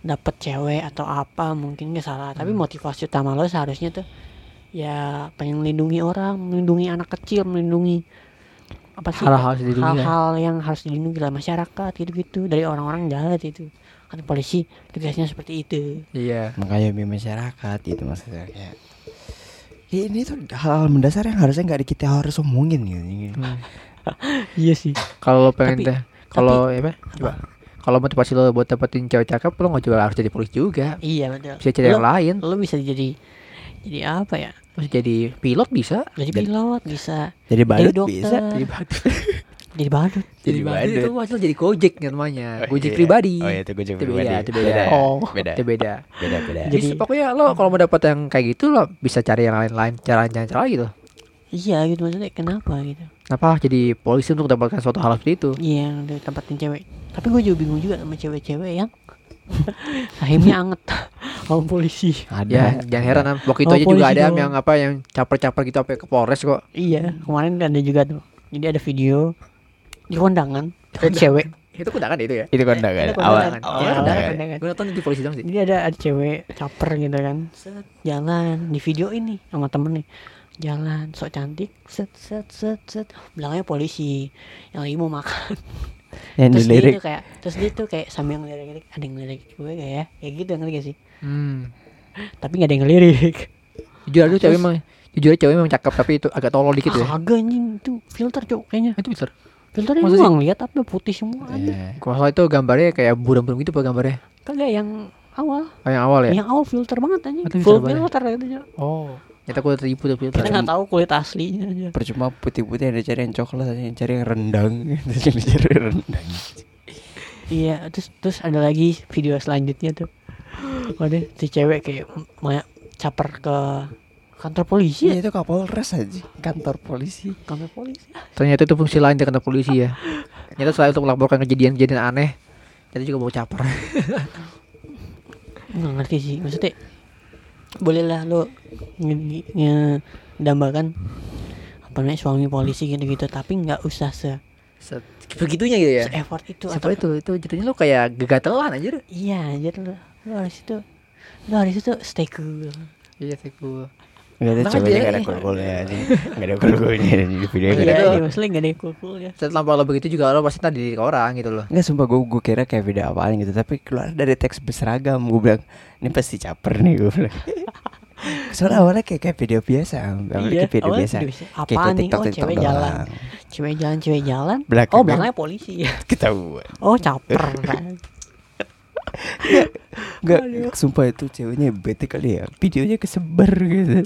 [SPEAKER 3] dapet cewek atau apa mungkin nggak salah tapi
[SPEAKER 1] Hmm.
[SPEAKER 3] motivasi utama lo seharusnya tuh ya pengen melindungi orang melindungi anak kecil melindungi apa sih
[SPEAKER 1] Hal-hal
[SPEAKER 3] hal-hal yang harus dilindungi lah masyarakat gitu-gitu dari orang-orang jahat itu kan polisi tugasnya seperti itu
[SPEAKER 1] Iya.
[SPEAKER 2] makanya di masyarakat gitu maksudnya kayak ya, ini tuh hal-hal mendasar yang harusnya nggak kita harus omongin gitu
[SPEAKER 1] Hmm.
[SPEAKER 3] iya sih
[SPEAKER 1] Kalau lo pengen
[SPEAKER 3] Tapi-
[SPEAKER 1] teh, kalau ya apa? Coba. Kalau motivasi lo buat dapetin cewek cakep, lo nggak juga harus jadi polisi juga.
[SPEAKER 3] iya betul
[SPEAKER 1] Bisa cari
[SPEAKER 3] Lo-
[SPEAKER 1] yang lain.
[SPEAKER 3] lo bisa jadi jadi apa ya
[SPEAKER 1] Bisa jadi pilot bisa.
[SPEAKER 3] jadi pilot bisa
[SPEAKER 2] jadi badut bisa
[SPEAKER 1] Jadi badut.
[SPEAKER 3] jadi badut
[SPEAKER 2] Jadi
[SPEAKER 1] badut
[SPEAKER 2] badut.
[SPEAKER 1] itu hasil jadi gojek namanya. Gojek
[SPEAKER 2] iya.
[SPEAKER 1] pribadi.
[SPEAKER 2] oh iya itu gojek
[SPEAKER 1] Itu
[SPEAKER 2] pribadi
[SPEAKER 1] beda, itu beda.
[SPEAKER 3] Oh.
[SPEAKER 2] beda
[SPEAKER 1] Itu beda.
[SPEAKER 2] beda beda
[SPEAKER 1] Jadi
[SPEAKER 3] Jadi-
[SPEAKER 1] pokoknya lo kalau mau dapet yang kayak gitu lo bisa cari yang lain-lain cara cara cara gitu.
[SPEAKER 3] Iya gitu maksudnya kenapa gitu
[SPEAKER 1] Kenapa jadi polisi untuk mendapatkan suatu hal seperti itu?
[SPEAKER 3] Iya yang ditempatin cewek Tapi gue juga bingung juga sama cewek-cewek yang Rahimnya anget sama polisi
[SPEAKER 2] ada
[SPEAKER 1] Ya, jangan heran Am. Waktu itu
[SPEAKER 3] Oh,
[SPEAKER 1] aja juga ada Am,
[SPEAKER 3] doang.
[SPEAKER 1] yang apa yang caper-caper gitu sampai ke Polres kok.
[SPEAKER 3] Iya kemarin ada juga tuh Jadi ada video Di kondangan. Ada cewek.
[SPEAKER 1] Itu kondangan itu ya?
[SPEAKER 2] itu kondangan.
[SPEAKER 3] Itu
[SPEAKER 2] awal.
[SPEAKER 3] kondangan.
[SPEAKER 2] awal.
[SPEAKER 3] Iya,
[SPEAKER 2] kondangan.
[SPEAKER 3] kondangan.
[SPEAKER 1] Gue nonton di polisi dong sih.
[SPEAKER 3] Jadi ada, ada cewek caper gitu kan. Set. Jalan. Di video ini Sama temen nih. Jalan. Sok cantik. Set set set set. Belakangnya polisi Yang lagi mau makan.
[SPEAKER 2] Yang
[SPEAKER 3] Terus dia
[SPEAKER 2] dilirik.
[SPEAKER 3] tuh kayak Terus dia tuh kayak Sambil ngelirik Ada yang ngelirik gue kayak ya. Kayak gitu ngerti gak sih?
[SPEAKER 1] Hmm.
[SPEAKER 3] Tapi gak ada yang ngelirik.
[SPEAKER 1] Jujur aja
[SPEAKER 3] Terus-
[SPEAKER 1] cewek emang Jujur aja cewek emang cakep tapi itu agak tolol dikit ya.
[SPEAKER 3] Ah, kagak anjing. Itu filter cok kayaknya.
[SPEAKER 1] Itu bisa.
[SPEAKER 3] Filternya
[SPEAKER 1] sih?
[SPEAKER 3] nggak ngeliat apa putih semua ada.
[SPEAKER 2] Iya.
[SPEAKER 1] Kalau itu gambarnya kayak buram-buram gitu pak gambarnya.
[SPEAKER 3] Kagak yang awal.
[SPEAKER 1] Oh, yang awal ya?
[SPEAKER 3] Yang awal filter banget anjing.
[SPEAKER 1] Itu
[SPEAKER 3] Full
[SPEAKER 1] filter banget.
[SPEAKER 3] filter gitu Cok.
[SPEAKER 1] Oh. Gue tertipu tuh filter.
[SPEAKER 3] Kita nggak tahu kulit aslinya aja.
[SPEAKER 2] percuma putih-putih ada cari yang coklat ada yang cari yang rendang ada yang cari rendang
[SPEAKER 3] Iya, terus terus ada lagi video selanjutnya tuh. Ada si cewek kayak mau caper ke kantor polisi
[SPEAKER 2] iya
[SPEAKER 3] ya?
[SPEAKER 2] itu kapolres aja kantor polisi
[SPEAKER 3] Kantor polisi.
[SPEAKER 1] Ternyata itu fungsi lain dari kantor polisi ya. Nyata selain untuk melaporkan kejadian-kejadian aneh, ternyata juga mau caper.
[SPEAKER 3] Nggak ngerti sih. Maksudnya bolehlah lo nge- ngedambakan apa namanya suami polisi gitu-gitu tapi nggak usah se,
[SPEAKER 1] Se- Begitunya gitu ya.
[SPEAKER 3] se effort itu
[SPEAKER 1] Siapa
[SPEAKER 3] atau
[SPEAKER 1] itu? Itu jadinya lo kayak gegatelan aja.
[SPEAKER 3] Iya anjir lo, lo harus itu Lo harus itu stay cool
[SPEAKER 1] Iya sih gue.
[SPEAKER 2] Gak ada
[SPEAKER 1] aja.
[SPEAKER 2] gak ada kul-kulnya aja Gak ada kul-kulnya di video
[SPEAKER 1] Iya,
[SPEAKER 2] gak ada
[SPEAKER 3] Muslim gak ada yang cool-cool ya
[SPEAKER 1] Setelah lo begitu juga lo pasti tadi ke orang gitu loh.
[SPEAKER 2] Enggak sumpah gue gue kira kayak video apaan gitu Tapi keluar dari teks berseragam Gue bilang Ini pasti caper nih gue bilang. Soalnya awalnya kayak, kayak video biasa Awalnya
[SPEAKER 3] Iya,
[SPEAKER 2] kayak video
[SPEAKER 3] awalnya
[SPEAKER 2] biasa.
[SPEAKER 3] video biasa.
[SPEAKER 2] Kayak
[SPEAKER 3] nih?
[SPEAKER 2] TikTok,
[SPEAKER 3] Oh,
[SPEAKER 2] TikTok
[SPEAKER 3] cewek
[SPEAKER 2] doang.
[SPEAKER 3] jalan. Cewek jalan, cewek jalan.
[SPEAKER 2] Belakangnya-
[SPEAKER 3] Oh belakangnya polisi. Ya
[SPEAKER 2] Ketahuan.
[SPEAKER 3] Oh caper. Kan
[SPEAKER 2] Enggak Sumpah itu ceweknya bete kali ya. Videonya kesebar gitu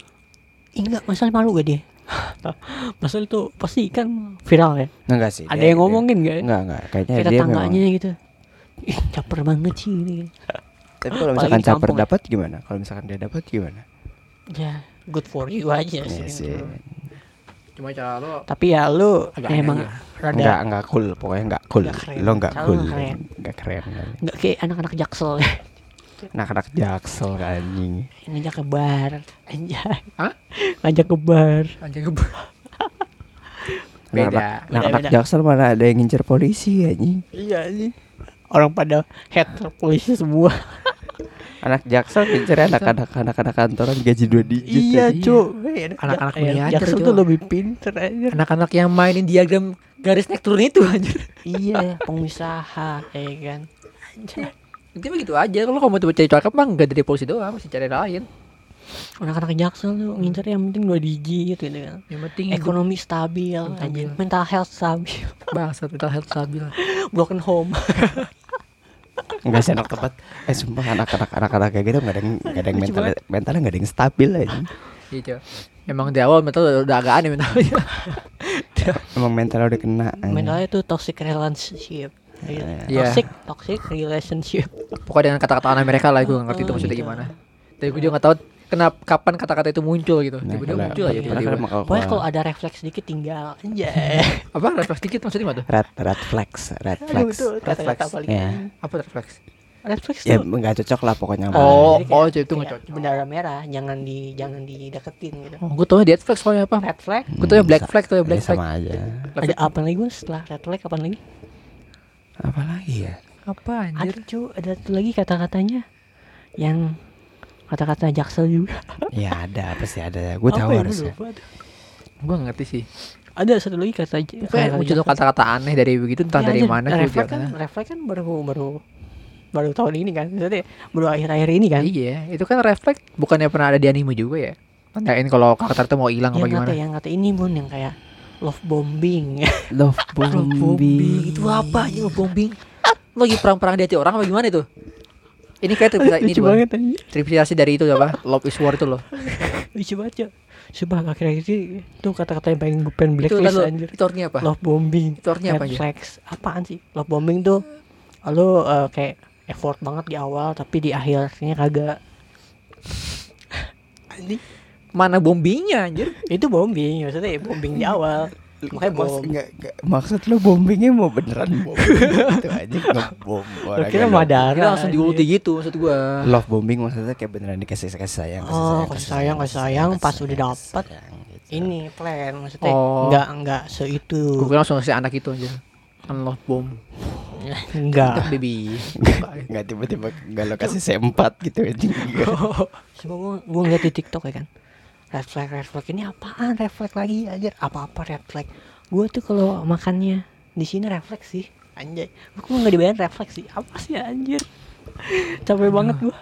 [SPEAKER 3] Enggak masalah malu gak dia? Masalah itu pasti kan viral ya
[SPEAKER 2] Enggak sih
[SPEAKER 3] Ada
[SPEAKER 2] dia-
[SPEAKER 3] yang ngomongin gak ya
[SPEAKER 2] Enggak enggak. Kayaknya
[SPEAKER 3] Kayak
[SPEAKER 2] dia
[SPEAKER 3] tetangganya
[SPEAKER 2] memang
[SPEAKER 3] gitu. Ih caper banget sih ini.
[SPEAKER 2] Tapi kalau misalkan caper
[SPEAKER 3] ya.
[SPEAKER 2] dapat gimana? Kalau misalkan dia dapat gimana?
[SPEAKER 3] Ya good for you aja sih
[SPEAKER 2] Iya sih.
[SPEAKER 1] Cuma cara lo
[SPEAKER 3] Tapi ya lu
[SPEAKER 1] Agak
[SPEAKER 3] emang
[SPEAKER 1] aneh
[SPEAKER 3] rada
[SPEAKER 2] Enggak enggak cool. Pokoknya enggak cool.
[SPEAKER 3] Nggak keren.
[SPEAKER 2] Lo enggak cool.
[SPEAKER 3] keren.
[SPEAKER 2] Enggak keren. Kali.
[SPEAKER 3] Nggak kayak anak-anak jaksel. ya
[SPEAKER 2] Anak-anak jaksel anjing
[SPEAKER 3] ngajak ke bar anjay
[SPEAKER 1] Hah?
[SPEAKER 3] ngajak ke bar
[SPEAKER 1] anjing gue Beda.
[SPEAKER 2] Anak-anak jaksel mana ada yang ngincer polisi anjing.
[SPEAKER 3] Iya sih. Orang pada hater polisi semua.
[SPEAKER 2] Anak jaksel ngincer anak-anak anak-anak kantoran gaji dua digit.
[SPEAKER 3] iya,
[SPEAKER 2] anjing.
[SPEAKER 3] cu.
[SPEAKER 1] Anak-anak
[SPEAKER 3] Ya, Jaksel tuh lebih pinter aja.
[SPEAKER 1] Anak-anak yang mainin diagram garis naik turun itu anjir.
[SPEAKER 3] iya, pengusaha, ya kan. Anjay.
[SPEAKER 1] Itu begitu aja. Kalau kamu tuh cari cakep mah enggak dari polisi doang, mesti cari lain.
[SPEAKER 3] Anak-anak Jaksel tuh ngincer yang penting dua digit gitu kan.
[SPEAKER 1] Yang penting
[SPEAKER 3] Ekonomi stabil,
[SPEAKER 1] Stabil.
[SPEAKER 3] anjing. mental health stabil,
[SPEAKER 1] bahasa mental health stabil.
[SPEAKER 3] broken home.
[SPEAKER 2] Enggak sih anak tempat. Eh sumpah anak-anak anak-anak kayak gitu enggak ada yang enggak ada yang mental mentalnya enggak ada yang stabil aja.
[SPEAKER 1] Gitu. Emang di awal mental udah, udah agak aneh mentalnya.
[SPEAKER 2] Emang mentalnya udah kena.
[SPEAKER 3] Mentalnya tuh toxic relationship.
[SPEAKER 1] Iya.
[SPEAKER 3] Toxic, toxic relationship.
[SPEAKER 1] Pokoknya dengan kata-kata aneh mereka lah, gue gak ngerti itu
[SPEAKER 3] Oh,
[SPEAKER 1] maksudnya
[SPEAKER 3] gitu.
[SPEAKER 1] gimana. Tapi gue juga gak tahu kenapa kapan kata-kata itu muncul gitu.
[SPEAKER 2] Nah,
[SPEAKER 1] Tiba-tiba muncul aja tiba-tiba.
[SPEAKER 2] emang kalau-
[SPEAKER 3] Pokoknya kalau ada refleks sedikit tinggal aja.
[SPEAKER 1] Apa refleks dikit maksudnya gimana tuh?
[SPEAKER 2] red red flags, red
[SPEAKER 3] Aduh,
[SPEAKER 2] flags.
[SPEAKER 3] tuh kata-kata
[SPEAKER 1] Refleks.
[SPEAKER 3] paling
[SPEAKER 2] Ya.
[SPEAKER 1] Apa refleks?
[SPEAKER 3] refleks
[SPEAKER 2] Ya
[SPEAKER 3] tuh
[SPEAKER 2] enggak cocok lah pokoknya.
[SPEAKER 1] Oh,
[SPEAKER 3] Jadi
[SPEAKER 1] oh, jadi itu nggak cocok.
[SPEAKER 3] bendera merah jangan di jangan dideketin gitu
[SPEAKER 1] Oh, gue tau dead flag soalnya apa?
[SPEAKER 3] red flag
[SPEAKER 1] Gue tau black flag tuh ya black
[SPEAKER 2] ya
[SPEAKER 1] flag.
[SPEAKER 2] sama aja.
[SPEAKER 3] ada apa lagi gue setelah red flag apa lagi
[SPEAKER 2] Apa lagi ya?
[SPEAKER 1] Apa
[SPEAKER 3] ada
[SPEAKER 1] anjir?
[SPEAKER 3] cu ada tuh lagi kata-katanya yang kata-kata jaksel juga
[SPEAKER 2] Ya ada pasti ada. Gue tahu
[SPEAKER 3] Apa ya?
[SPEAKER 2] harusnya.
[SPEAKER 1] Gue gak ngerti sih.
[SPEAKER 3] ada satu lagi kata
[SPEAKER 1] Kayak muncul kata-kata aneh dari begitu entah
[SPEAKER 3] Iya
[SPEAKER 1] dari
[SPEAKER 3] aja.
[SPEAKER 1] mana gue
[SPEAKER 3] refleks kan refleks kan baru baru baru tahun ini kan maksudnya baru akhir-akhir ini kan
[SPEAKER 1] Iya, itu kan refleks bukannya pernah ada di anime juga ya? Tanyain kalau karakter itu mau hilang apa
[SPEAKER 3] yang
[SPEAKER 1] gimana?
[SPEAKER 3] kata yang kata ini bun yang kayak love bombing
[SPEAKER 2] Love
[SPEAKER 1] Love bombing itu apa aja love bombing? Lo lagi perang-perang di hati orang apa gimana itu? Ini kayak terinspirasi, ini coba terinspirasi dari itu apa? Love is War itu loh.
[SPEAKER 3] lucu banget ya Sumpah akhir-akhir ini tuh kata-kata yang pengen gue pengen
[SPEAKER 1] Itu
[SPEAKER 3] blacklist
[SPEAKER 1] lalu,
[SPEAKER 3] anjir
[SPEAKER 1] itu artinya apa?
[SPEAKER 3] Love bombing
[SPEAKER 1] Itu artinya apa aja?
[SPEAKER 3] Reflex Apaan sih Love bombing tuh Lo eh, kayak effort banget di awal Tapi di akhirnya kagak Anjing
[SPEAKER 1] Mana bombingnya anjir?
[SPEAKER 3] Itu bombing Maksudnya ya bombing di awal Makanya bom
[SPEAKER 2] enggak, enggak, maksud lu bombingnya mau beneran bombing gitu aja ngebom
[SPEAKER 3] Lo
[SPEAKER 2] orang
[SPEAKER 3] kira
[SPEAKER 1] Kita langsung diulti gitu maksud gua.
[SPEAKER 2] love bombing maksudnya kayak beneran dikasih kasih sayang
[SPEAKER 3] Oh, kasih sayang, kasih sayang, pas udah dapet.
[SPEAKER 2] gitu.
[SPEAKER 3] Ini plan Maksudnya
[SPEAKER 1] Oh.
[SPEAKER 3] Enggak Enggak seitu
[SPEAKER 1] kira langsung si anak itu anjir. Kan love bomb.
[SPEAKER 3] Enggak
[SPEAKER 1] baby.
[SPEAKER 2] nggak tiba-tiba nggak lo kasih sempat gitu aja
[SPEAKER 3] gue gue ngeliat di TikTok ya kan. Red flag, red flag ini apaan? Red flag lagi anjir. Apa-apa red flag. Gue tuh kalau makannya di sini refleks sih. Anjay. Gue nggak dibayar refleks sih. Apa sih anjir? Capek banget gue.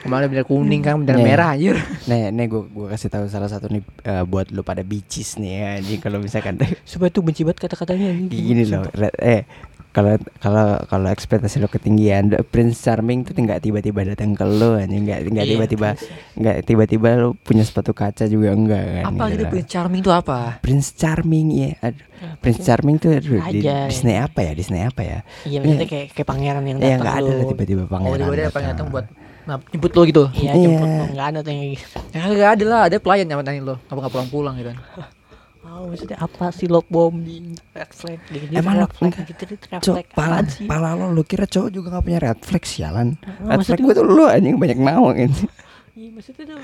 [SPEAKER 1] Kemarin bener kuning kan, bener
[SPEAKER 2] Nih.
[SPEAKER 1] merah anjir.
[SPEAKER 2] nih nih gue gue kasih tahu salah satu nih eh, buat lu pada bicis nih ya jadi kalau misalkan
[SPEAKER 3] Supaya tuh benci banget kata-katanya anjing.
[SPEAKER 2] gini loh Red- eh kalau kalau kalau ekspektasi lo ketinggian Prince Charming tuh nggak tiba-tiba datang ke lo anjing nggak nggak
[SPEAKER 3] Iya,
[SPEAKER 2] tiba-tiba nggak tiba-tiba lo punya sepatu kaca juga enggak kan
[SPEAKER 1] Apa
[SPEAKER 2] gitu
[SPEAKER 1] gitu
[SPEAKER 2] loh.
[SPEAKER 1] Prince Charming itu apa?
[SPEAKER 2] Prince Charming ya aduh. Prince Charming tuh aduh, di
[SPEAKER 3] Raja, ya.
[SPEAKER 2] Disney apa ya Disney apa ya
[SPEAKER 3] Iya maksudnya kayak kayak pangeran yang
[SPEAKER 2] ya
[SPEAKER 3] datang
[SPEAKER 2] nggak ada tiba-tiba
[SPEAKER 1] Oh,
[SPEAKER 2] pangeran
[SPEAKER 1] dia ada
[SPEAKER 2] datang.
[SPEAKER 1] apa datang buat nah, jemput lo gitu.
[SPEAKER 3] Iya
[SPEAKER 2] Iya.
[SPEAKER 3] jemput lo nggak ada tuh yang gitu.
[SPEAKER 1] Ya kagak ada lah, ada pelayan yang nanyain lo. Apa nggak pulang-pulang gitu kan.
[SPEAKER 3] Oh maksudnya apa sih love bombing, red flag, gitu,
[SPEAKER 2] Emang lo-
[SPEAKER 3] red flag, gitu, gitu, red flag,
[SPEAKER 2] pala,
[SPEAKER 3] sih?
[SPEAKER 2] pala lo, lu kira cowok juga gak punya red flag sialan?
[SPEAKER 3] Oh,
[SPEAKER 2] Red flag gue tuh lu anjing banyak nawang gitu
[SPEAKER 3] Iya maksudnya tuh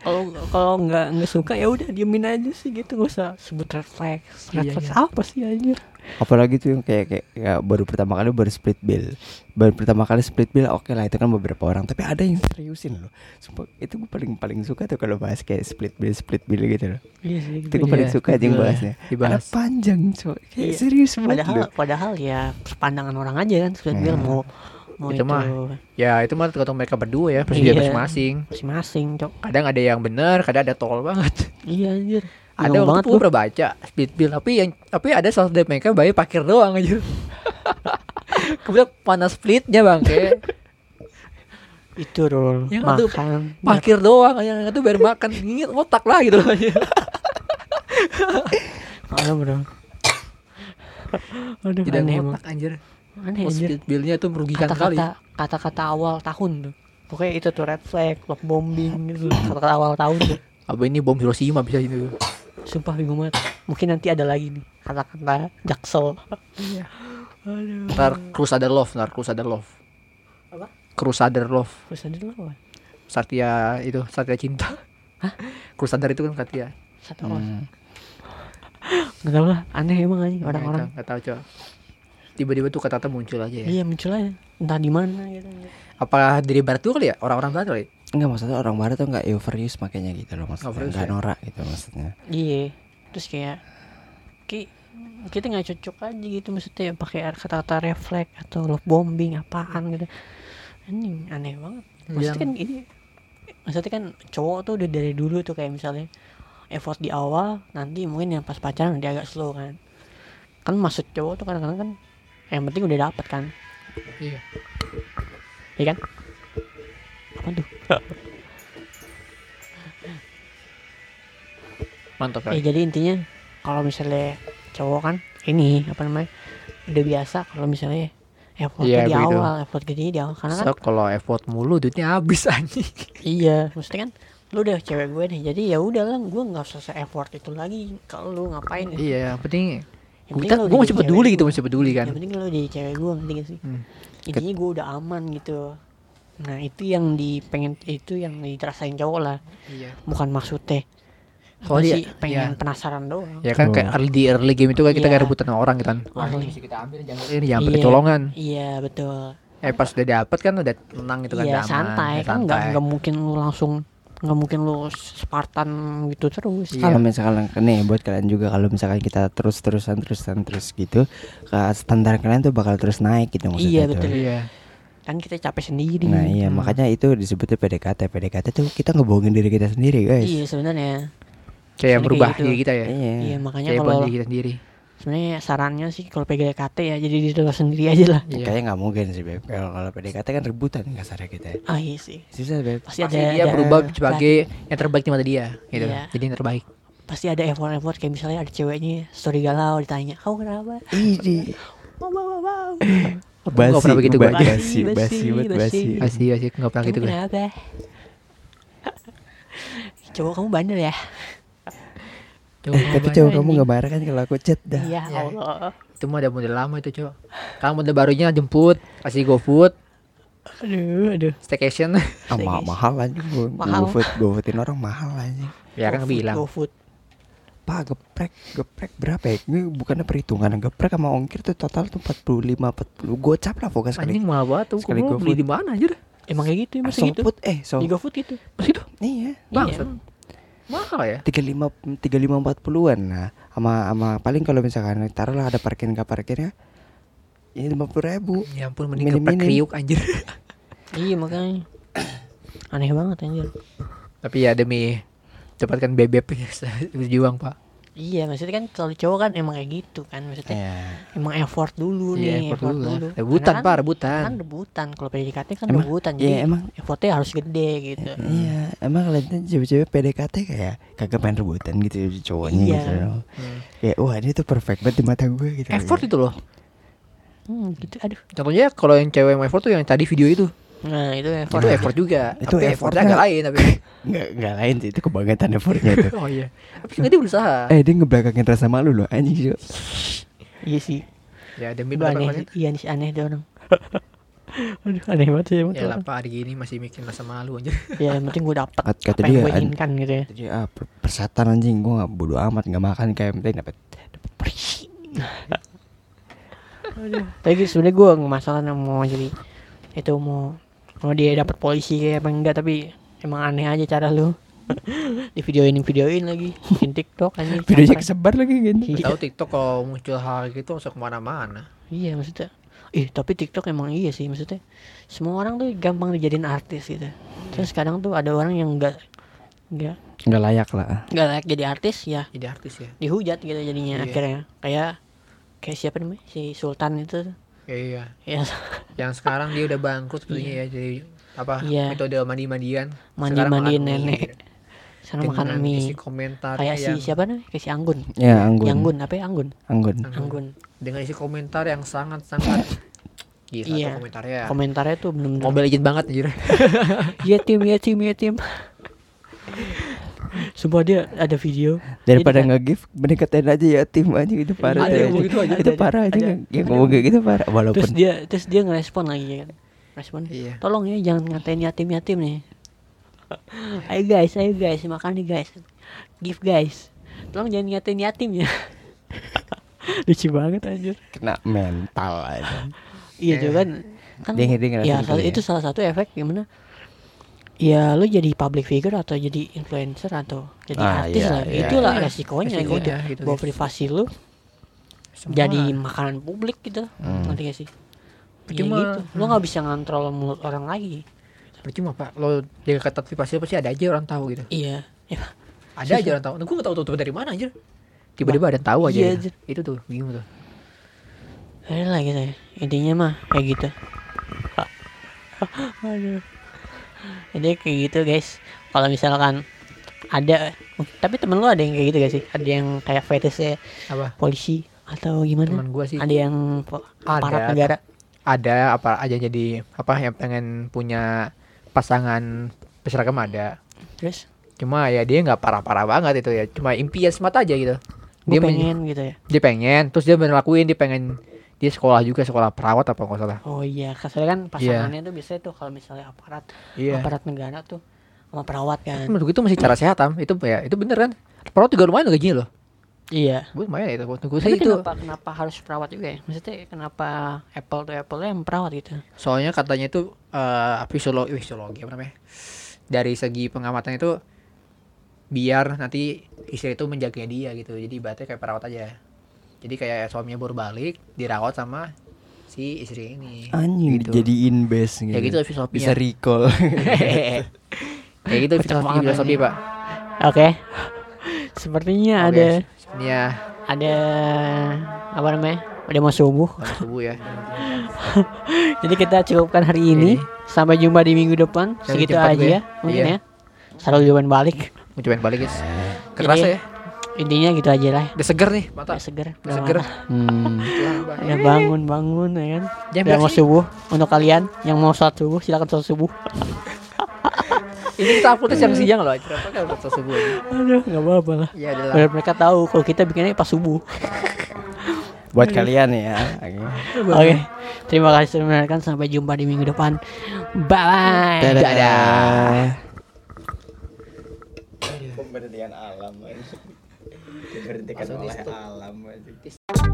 [SPEAKER 3] kalau kalau nggak nggak suka ya udah diemin aja sih gitu nggak usah sebut red flag red
[SPEAKER 1] Iya,
[SPEAKER 3] flag
[SPEAKER 1] iya.
[SPEAKER 3] apa sih anjir
[SPEAKER 2] Apalagi tuh yang kayak, kayak ya, baru pertama kali baru split bill Baru pertama kali split bill oke lah itu kan beberapa orang Tapi ada yang seriusin loh Sumpah, Itu gue paling paling suka tuh kalau bahas kayak split bill split bill gitu loh
[SPEAKER 3] iya sih
[SPEAKER 2] Itu gue paling
[SPEAKER 1] Iya,
[SPEAKER 2] suka aja yang
[SPEAKER 1] betul.
[SPEAKER 2] bahasnya
[SPEAKER 1] Dibahas.
[SPEAKER 2] Karena panjang coy Kayak
[SPEAKER 3] Iya.
[SPEAKER 2] serius banget
[SPEAKER 3] padahal
[SPEAKER 2] loh
[SPEAKER 3] padahal ya pandangan orang aja kan split bill
[SPEAKER 2] Hmm.
[SPEAKER 3] mau mau
[SPEAKER 1] Itu
[SPEAKER 3] itu,
[SPEAKER 1] mah. Ya itu mah tergantung mereka berdua ya, persetujuan
[SPEAKER 3] Iya.
[SPEAKER 1] masing-masing.
[SPEAKER 3] masing-masing cok
[SPEAKER 1] Kadang ada yang bener, kadang ada tol banget.
[SPEAKER 3] iya anjir
[SPEAKER 1] Ada waktu itu gue pernah baca split bill, tapi yang tapi ada salah satu mereka bayar parkir doang aja. Kemudian panas splitnya bang, kayak
[SPEAKER 3] itu rule
[SPEAKER 1] Yang satu
[SPEAKER 3] makan
[SPEAKER 1] parkir doang, yang itu bayar makan, otak lah gitu loh.
[SPEAKER 3] ada bro aduh
[SPEAKER 1] Tidak
[SPEAKER 3] aneh
[SPEAKER 1] otak anjir.
[SPEAKER 3] Aneh
[SPEAKER 1] Oh,
[SPEAKER 3] anjir
[SPEAKER 1] split billnya tuh merugikan sekali.
[SPEAKER 3] kata-kata kata-kata awal tahun tuh pokoknya itu tuh red flag love bombing gitu kata-kata awal tahun tuh
[SPEAKER 1] Apa ini bom Hiroshima bisa gitu.
[SPEAKER 3] sumpah bingung banget mungkin nanti ada lagi nih kata-kata jaksel
[SPEAKER 1] Iya.
[SPEAKER 3] aduh
[SPEAKER 1] Ntar Crusader Love, ntar Crusader Love.
[SPEAKER 3] Apa?
[SPEAKER 1] Crusader Love.
[SPEAKER 3] ada lawan
[SPEAKER 1] Satria itu Satria cinta.
[SPEAKER 3] Hah?
[SPEAKER 1] Crusader itu kan Satria.
[SPEAKER 3] satu orang
[SPEAKER 2] Hmm.
[SPEAKER 3] nggak tahu lah aneh emang aja orang-orang
[SPEAKER 1] nggak tahu coba tiba-tiba tuh kata-kata muncul aja ya?
[SPEAKER 3] Iya muncul aja. Entah di mana gitu.
[SPEAKER 1] Apa dari barat tuh kali ya? Orang-orang barat kali?
[SPEAKER 2] Enggak maksudnya orang barat tuh enggak overuse makanya gitu loh maksudnya.
[SPEAKER 1] Overuse
[SPEAKER 2] Enggak
[SPEAKER 1] ya?
[SPEAKER 2] norak gitu maksudnya.
[SPEAKER 3] iya. Terus kayak ki kita nggak cocok aja gitu maksudnya pakai kata-kata refleks atau love bombing apaan gitu. Ini aneh banget. Maksudnya
[SPEAKER 1] Yang-
[SPEAKER 3] kan ini maksudnya kan cowok tuh udah dari dulu tuh kayak misalnya effort di awal nanti mungkin yang pas pacaran dia agak slow kan. Kan maksud cowok tuh kadang-kadang kan yang penting udah dapet kan?
[SPEAKER 1] Iya.
[SPEAKER 3] Iya kan? Apa tuh?
[SPEAKER 1] Mantap
[SPEAKER 3] ya
[SPEAKER 1] kali
[SPEAKER 3] jadi intinya kalau misalnya cowok kan ini apa namanya udah biasa kalau misalnya
[SPEAKER 1] Iya,
[SPEAKER 3] effortnya di
[SPEAKER 1] begitu.
[SPEAKER 3] awal effort gede di awal. Karena kan
[SPEAKER 1] so kalau effort mulu duitnya habis anjing.
[SPEAKER 3] Iya maksudnya kan lu udah cewek gue nih jadi ya udah lah gue nggak usah effort itu lagi. Kalau lu ngapain?
[SPEAKER 1] Iya yang penting
[SPEAKER 3] Yang penting lu
[SPEAKER 1] gue masih peduli gitu masih peduli kan.
[SPEAKER 3] Yang penting lu jadi cewek gue gak sih?
[SPEAKER 1] Hmm.
[SPEAKER 3] intinya gue udah aman gitu. Nah itu yang dipengen itu yang dirasain cowok lah.
[SPEAKER 1] Iya.
[SPEAKER 3] Bukan maksudnya. Apa
[SPEAKER 1] dia-
[SPEAKER 3] sih pengen
[SPEAKER 1] iya.
[SPEAKER 3] penasaran doang.
[SPEAKER 1] Ya kan
[SPEAKER 2] Betul.
[SPEAKER 1] kayak early di early game itu kan kita kayak rebutan sama orang gitu kan. Bisa kita ambil jangan ini jangan pakai
[SPEAKER 3] Iya.
[SPEAKER 1] colongan.
[SPEAKER 3] Iya betul.
[SPEAKER 1] Eh pas udah dapet kan udah tenang gitu kan
[SPEAKER 3] iya
[SPEAKER 1] udah aman,
[SPEAKER 3] santai.
[SPEAKER 1] ya
[SPEAKER 3] kan nggak
[SPEAKER 1] santai.
[SPEAKER 3] nggak mungkin lu langsung nggak mungkin lu Spartan gitu terus
[SPEAKER 1] Iya.
[SPEAKER 2] Kalau misalkan nih buat kalian juga kalau misalkan kita terus-terusan terusan terus gitu, ke standar kalian tuh bakal terus naik gitu maksudnya
[SPEAKER 3] Iya,
[SPEAKER 2] tuh.
[SPEAKER 3] betul.
[SPEAKER 1] iya
[SPEAKER 3] kan kita capek sendiri
[SPEAKER 2] Nah iya
[SPEAKER 1] Hmm.
[SPEAKER 2] makanya itu disebutnya PDKT PDKT tuh kita ngebohongin diri kita sendiri guys
[SPEAKER 3] iya sebenarnya
[SPEAKER 1] kayak
[SPEAKER 3] kayak gitu.
[SPEAKER 1] diri kita ya
[SPEAKER 2] Iya
[SPEAKER 3] iya makanya
[SPEAKER 1] kayak
[SPEAKER 3] kalau
[SPEAKER 1] kita sendiri
[SPEAKER 3] sebenarnya sarannya sih kalau PDKT ya jadi diri lo sendiri aja lah
[SPEAKER 1] Iya.
[SPEAKER 2] Kayaknya nggak mungkin sih Beb Kalau kalau PDKT kan rebutan kasarnya kita ya.
[SPEAKER 3] ah iya sih
[SPEAKER 2] Susah Beb
[SPEAKER 3] pasti
[SPEAKER 1] pasti
[SPEAKER 3] ada
[SPEAKER 1] dia
[SPEAKER 3] ada
[SPEAKER 1] berubah sebagai yang terbaik di mata dia gitu
[SPEAKER 3] Iya.
[SPEAKER 1] jadi yang terbaik
[SPEAKER 3] pasti ada effort effort kayak misalnya ada ceweknya story galau ditanya kamu kenapa
[SPEAKER 2] Ini
[SPEAKER 3] wow wow wow, wow.
[SPEAKER 1] Aku nggak pernah begitu gua.
[SPEAKER 2] basi, basi,
[SPEAKER 3] Basi, basi.
[SPEAKER 2] basi.
[SPEAKER 1] asli nggak pernah gitu gue
[SPEAKER 3] kenapa cowok kamu bandel ya
[SPEAKER 1] Coba
[SPEAKER 2] Eh, tapi cowok kamu nggak marah kan kalau aku chat dah.
[SPEAKER 3] iya
[SPEAKER 1] Ya.
[SPEAKER 3] Allah.
[SPEAKER 1] Itu mah ada model lama itu coba sekarang model barunya jemput kasih GoFood.
[SPEAKER 3] Aduh aduh.
[SPEAKER 1] Staycation.
[SPEAKER 2] Ah, ma- mahal aja gue
[SPEAKER 3] Mahal.
[SPEAKER 2] GoFood GoFoodin orang mahal aja.
[SPEAKER 1] ya kan
[SPEAKER 3] GoFood,
[SPEAKER 1] bilang.
[SPEAKER 3] GoFood.
[SPEAKER 2] Pak geprek geprek berapa ya? Ini bukannya perhitungan geprek sama ongkir tuh total tuh 45 40 gocap lah fokus kali.
[SPEAKER 1] anjing mahal banget tuh.
[SPEAKER 2] Sekali
[SPEAKER 1] kamu beli
[SPEAKER 2] GoFood.
[SPEAKER 1] di mana anjir
[SPEAKER 3] emang kayak gitu masih gitu?
[SPEAKER 2] Sofood eh so
[SPEAKER 3] di GoFood gitu?
[SPEAKER 1] Masih itu
[SPEAKER 2] iya.
[SPEAKER 1] Bangsat mahal ya?
[SPEAKER 2] 35 35 40-an nah sama sama paling kalau misalkan taruhlah ada parkir nggak parkirnya ini 50 ribu.
[SPEAKER 1] Ya ampun mending
[SPEAKER 2] Minim-minim.
[SPEAKER 1] geprek kriuk anjir.
[SPEAKER 3] Iya makanya. Aneh banget anjir.
[SPEAKER 1] Tapi ya demi dapatkan bebek berjuang pak
[SPEAKER 3] iya maksudnya kan kalau cowok kan emang kayak gitu kan maksudnya
[SPEAKER 2] ya
[SPEAKER 3] emang effort dulu
[SPEAKER 1] Iya,
[SPEAKER 3] nih
[SPEAKER 1] effort
[SPEAKER 3] effort,
[SPEAKER 1] dulu
[SPEAKER 3] dulu
[SPEAKER 1] Rebutan, Pak,
[SPEAKER 3] kan-
[SPEAKER 1] rebutan.
[SPEAKER 3] kan rebutan kalau PDKT kan
[SPEAKER 2] Emang-
[SPEAKER 3] rebutan
[SPEAKER 2] iya,
[SPEAKER 3] jadi
[SPEAKER 2] emang.
[SPEAKER 3] effortnya harus gede gitu
[SPEAKER 2] Iya, emang kalian tuh cewek-cewek PDKT kayak kagak main rebutan gitu cowoknya
[SPEAKER 3] Iya.
[SPEAKER 2] gitu. Kayak wah ini tuh perfect banget di mata gue gitu.
[SPEAKER 1] effort itu loh
[SPEAKER 3] hmm, gitu aduh
[SPEAKER 1] contohnya kalau yang cewek yang effort tuh yang tadi video itu
[SPEAKER 3] nah itu effort.
[SPEAKER 1] Itu effort juga.
[SPEAKER 2] Itu
[SPEAKER 1] tapi
[SPEAKER 2] effortnya-
[SPEAKER 1] agak lain tapi
[SPEAKER 2] Enggak enggak lain sih. Itu kebangetan effortnya tuh.
[SPEAKER 1] oh iya. Tapi dia berusaha.
[SPEAKER 2] Eh dia ngebelakangin rasa malu loh anjing sih.
[SPEAKER 3] iya sih.
[SPEAKER 1] Ya demi
[SPEAKER 3] Aduh, aneh. iya sih aneh dia orang. Aduh aneh banget sih emang
[SPEAKER 1] ya pak hari gini masih mikir rasa malu anjir.
[SPEAKER 3] Ya yang penting gue dapet
[SPEAKER 2] Kata,
[SPEAKER 3] apa yang
[SPEAKER 2] dia
[SPEAKER 3] gue
[SPEAKER 2] an-
[SPEAKER 3] inginkan gitu ya.
[SPEAKER 2] Jadi ah persatan anjing. Gue nggak bodo amat nggak makan kayak yang penting dapat dapat perih.
[SPEAKER 3] tapi sebenarnya gue nggak masalah mau jadi itu mau mau dia dapat polisi kayak apa enggak tapi emang aneh aja cara lu. Di videoin videoin lagi bikin TikTok anjing
[SPEAKER 2] Videonya
[SPEAKER 3] campur.
[SPEAKER 2] kesebar lagi gitu.
[SPEAKER 3] Iya.
[SPEAKER 1] tahu TikTok kalau muncul hal gitu masuk ke mana-mana.
[SPEAKER 3] Iya maksudnya. Ih tapi TikTok emang iya sih maksudnya. Semua orang tuh gampang dijadiin artis gitu. Terus kadang tuh ada orang yang enggak Enggak
[SPEAKER 2] Nggak layak lah.
[SPEAKER 3] Enggak layak jadi artis ya.
[SPEAKER 1] Jadi artis ya.
[SPEAKER 3] Dihujat gitu jadinya
[SPEAKER 1] Iya.
[SPEAKER 3] akhirnya. Kayak Kayak siapa namanya? Si Sultan itu
[SPEAKER 1] ya, iya.
[SPEAKER 3] Ya
[SPEAKER 1] yang sekarang dia udah bangkrut sepertinya ya jadi apa
[SPEAKER 3] Iya.
[SPEAKER 1] metode mandi-mandian. Sekarang mie,
[SPEAKER 3] nenek.
[SPEAKER 1] gitu.
[SPEAKER 3] Sana makan mie.
[SPEAKER 1] isi komentar
[SPEAKER 3] Kayak si siapa namanya? Kayak si Anggun.
[SPEAKER 2] Ya anggun.
[SPEAKER 3] Anggun apa ya? Anggun?
[SPEAKER 2] Anggun.
[SPEAKER 3] Anggun.
[SPEAKER 1] Dengan isi komentar yang sangat-sangat gila tuh
[SPEAKER 3] Iya.
[SPEAKER 1] komentarnya.
[SPEAKER 3] Komentarnya tuh bener-bener
[SPEAKER 1] Mobile Legend banget anjir.
[SPEAKER 3] Ya tim ya tim ya tim Sumpah dia ada video.
[SPEAKER 2] Daripada
[SPEAKER 3] kan-
[SPEAKER 2] nge-give mending katain aja ya tim aja itu parah.
[SPEAKER 3] Ada
[SPEAKER 2] tuh.
[SPEAKER 3] yang ngomong gitu aja,
[SPEAKER 2] Itu parah aja
[SPEAKER 3] ada.
[SPEAKER 2] yang ngomong kayak gitu parah. walaupun
[SPEAKER 3] Terus dia terus dia ngerespon lagi ya kan? Respon
[SPEAKER 1] iya.
[SPEAKER 3] Tolong ya jangan ngatain yatim-yatim nih. Ayo guys, ayo guys, makan nih guys. Give guys. Tolong jangan ngatain yatim ya. Lucu banget anjir.
[SPEAKER 2] Kena mental aja.
[SPEAKER 3] Iya juga. Kan kan
[SPEAKER 2] Dia- dia ngerasain
[SPEAKER 3] ya,
[SPEAKER 2] kali
[SPEAKER 3] salah-
[SPEAKER 2] ya.
[SPEAKER 3] itu salah satu efek gimana ya lu jadi public figure atau jadi influencer atau jadi
[SPEAKER 2] Ah,
[SPEAKER 3] artis
[SPEAKER 2] iya,
[SPEAKER 3] lah.
[SPEAKER 2] iya,
[SPEAKER 3] itulah
[SPEAKER 1] iya.
[SPEAKER 3] resikonya,
[SPEAKER 1] Resikonya
[SPEAKER 3] gitu,
[SPEAKER 1] gitu,
[SPEAKER 3] bahwa privasi lu
[SPEAKER 1] Semua.
[SPEAKER 3] jadi makanan publik gitu.
[SPEAKER 2] Hmm.
[SPEAKER 3] ngerti gak sih? Ya
[SPEAKER 1] Percuma.
[SPEAKER 3] gitu. Lu nggak bisa ngontrol mulut orang lagi.
[SPEAKER 1] Percuma pak. Lo jaga ketat privasi pasti ada aja orang tahu gitu.
[SPEAKER 3] Iya. Ya
[SPEAKER 1] ada aja orang tahu. Nah, gue gak tahu tuh dari mana aja tiba-tiba ada yang tahu aja
[SPEAKER 3] Iya,
[SPEAKER 1] gitu. itu tuh bingung tuh.
[SPEAKER 3] Ada lah gitu ya intinya mah kayak gitu. aduh jadi kayak gitu guys. Kalau misalkan ada tapi temen lu ada yang kayak gitu gak sih? Ada yang kayak fetishnya
[SPEAKER 1] apa?
[SPEAKER 3] polisi atau gimana?
[SPEAKER 1] Teman gue sih.
[SPEAKER 3] Ada yang aparat
[SPEAKER 1] Ada.
[SPEAKER 3] negara?
[SPEAKER 1] Ada apa aja jadi apa yang pengen punya pasangan berseragam ada.
[SPEAKER 3] Terus?
[SPEAKER 1] Cuma ya dia nggak parah-parah banget itu ya. Cuma impian semata aja gitu. Dia men-
[SPEAKER 3] pengen gitu ya.
[SPEAKER 1] Dia pengen terus dia bener lakuin dia pengen dia sekolah juga sekolah perawat apa nggak salah?
[SPEAKER 3] Oh iya soalnya kan pasangannya tuh biasanya tuh kalau misalnya aparat
[SPEAKER 1] iya.
[SPEAKER 3] aparat negara tuh sama perawat kan.
[SPEAKER 1] Menurut gue itu masih cara sehat Tam. itu ya itu bener kan? Perawat juga lumayan gajinya loh.
[SPEAKER 3] Iya.
[SPEAKER 1] Gue lumayan itu menurut gue sih itu.
[SPEAKER 3] kenapa kenapa harus perawat juga ya? Maksudnya kenapa apple to apple yang perawat gitu?
[SPEAKER 1] Soalnya katanya itu eh fisiologi fisiologi apa namanya? Dari segi pengamatan itu biar nanti istri itu menjaga dia gitu. Jadi ibaratnya kayak perawat aja jadi kayak suaminya baru balik dirawat sama si istri ini.
[SPEAKER 2] Anjing
[SPEAKER 1] gitu.
[SPEAKER 2] dijadiin base gitu.
[SPEAKER 1] ya gitu filosofinya
[SPEAKER 2] bisa recall.
[SPEAKER 1] Kayak gitu filosofi filosofi pak.
[SPEAKER 3] Oke. Sepertinya
[SPEAKER 1] Oke,
[SPEAKER 3] ada
[SPEAKER 1] sepertinya.
[SPEAKER 3] ada apa namanya? Udah mau subuh.
[SPEAKER 1] Habis subuh ya.
[SPEAKER 3] Jadi kita cukupkan hari ini.
[SPEAKER 1] Ini.
[SPEAKER 3] sampai jumpa di minggu depan.
[SPEAKER 1] Yang
[SPEAKER 3] segitu aja ya
[SPEAKER 1] ya.
[SPEAKER 3] mungkin
[SPEAKER 1] Iya.
[SPEAKER 3] ya. Selalu jawaban balik.
[SPEAKER 1] Mau cobain balik guys. Kerasa
[SPEAKER 3] Jadi,
[SPEAKER 1] ya
[SPEAKER 3] intinya gitu aja lah.
[SPEAKER 1] Udah seger nih mata
[SPEAKER 3] udah seger.
[SPEAKER 1] Udah seger?
[SPEAKER 2] hmm.
[SPEAKER 3] udah bangun bangun ya kan?
[SPEAKER 1] Jam
[SPEAKER 3] udah mau subuh untuk kalian yang mau sholat subuh silakan sholat subuh.
[SPEAKER 1] Ini kita uploadnya siang-siang loh kenapa kan upload subuh
[SPEAKER 3] aduh nggak apa-apa lah.
[SPEAKER 1] Ya
[SPEAKER 3] biar mereka tahu kalau kita bikinnya pas subuh.
[SPEAKER 2] Buat kalian ya.
[SPEAKER 3] Oke. Terima kasih sudah mendengarkan. Sampai jumpa di minggu depan. Bye
[SPEAKER 2] Dadah.
[SPEAKER 1] Dadah.
[SPEAKER 2] pemberhentian alam dihentikan oleh alam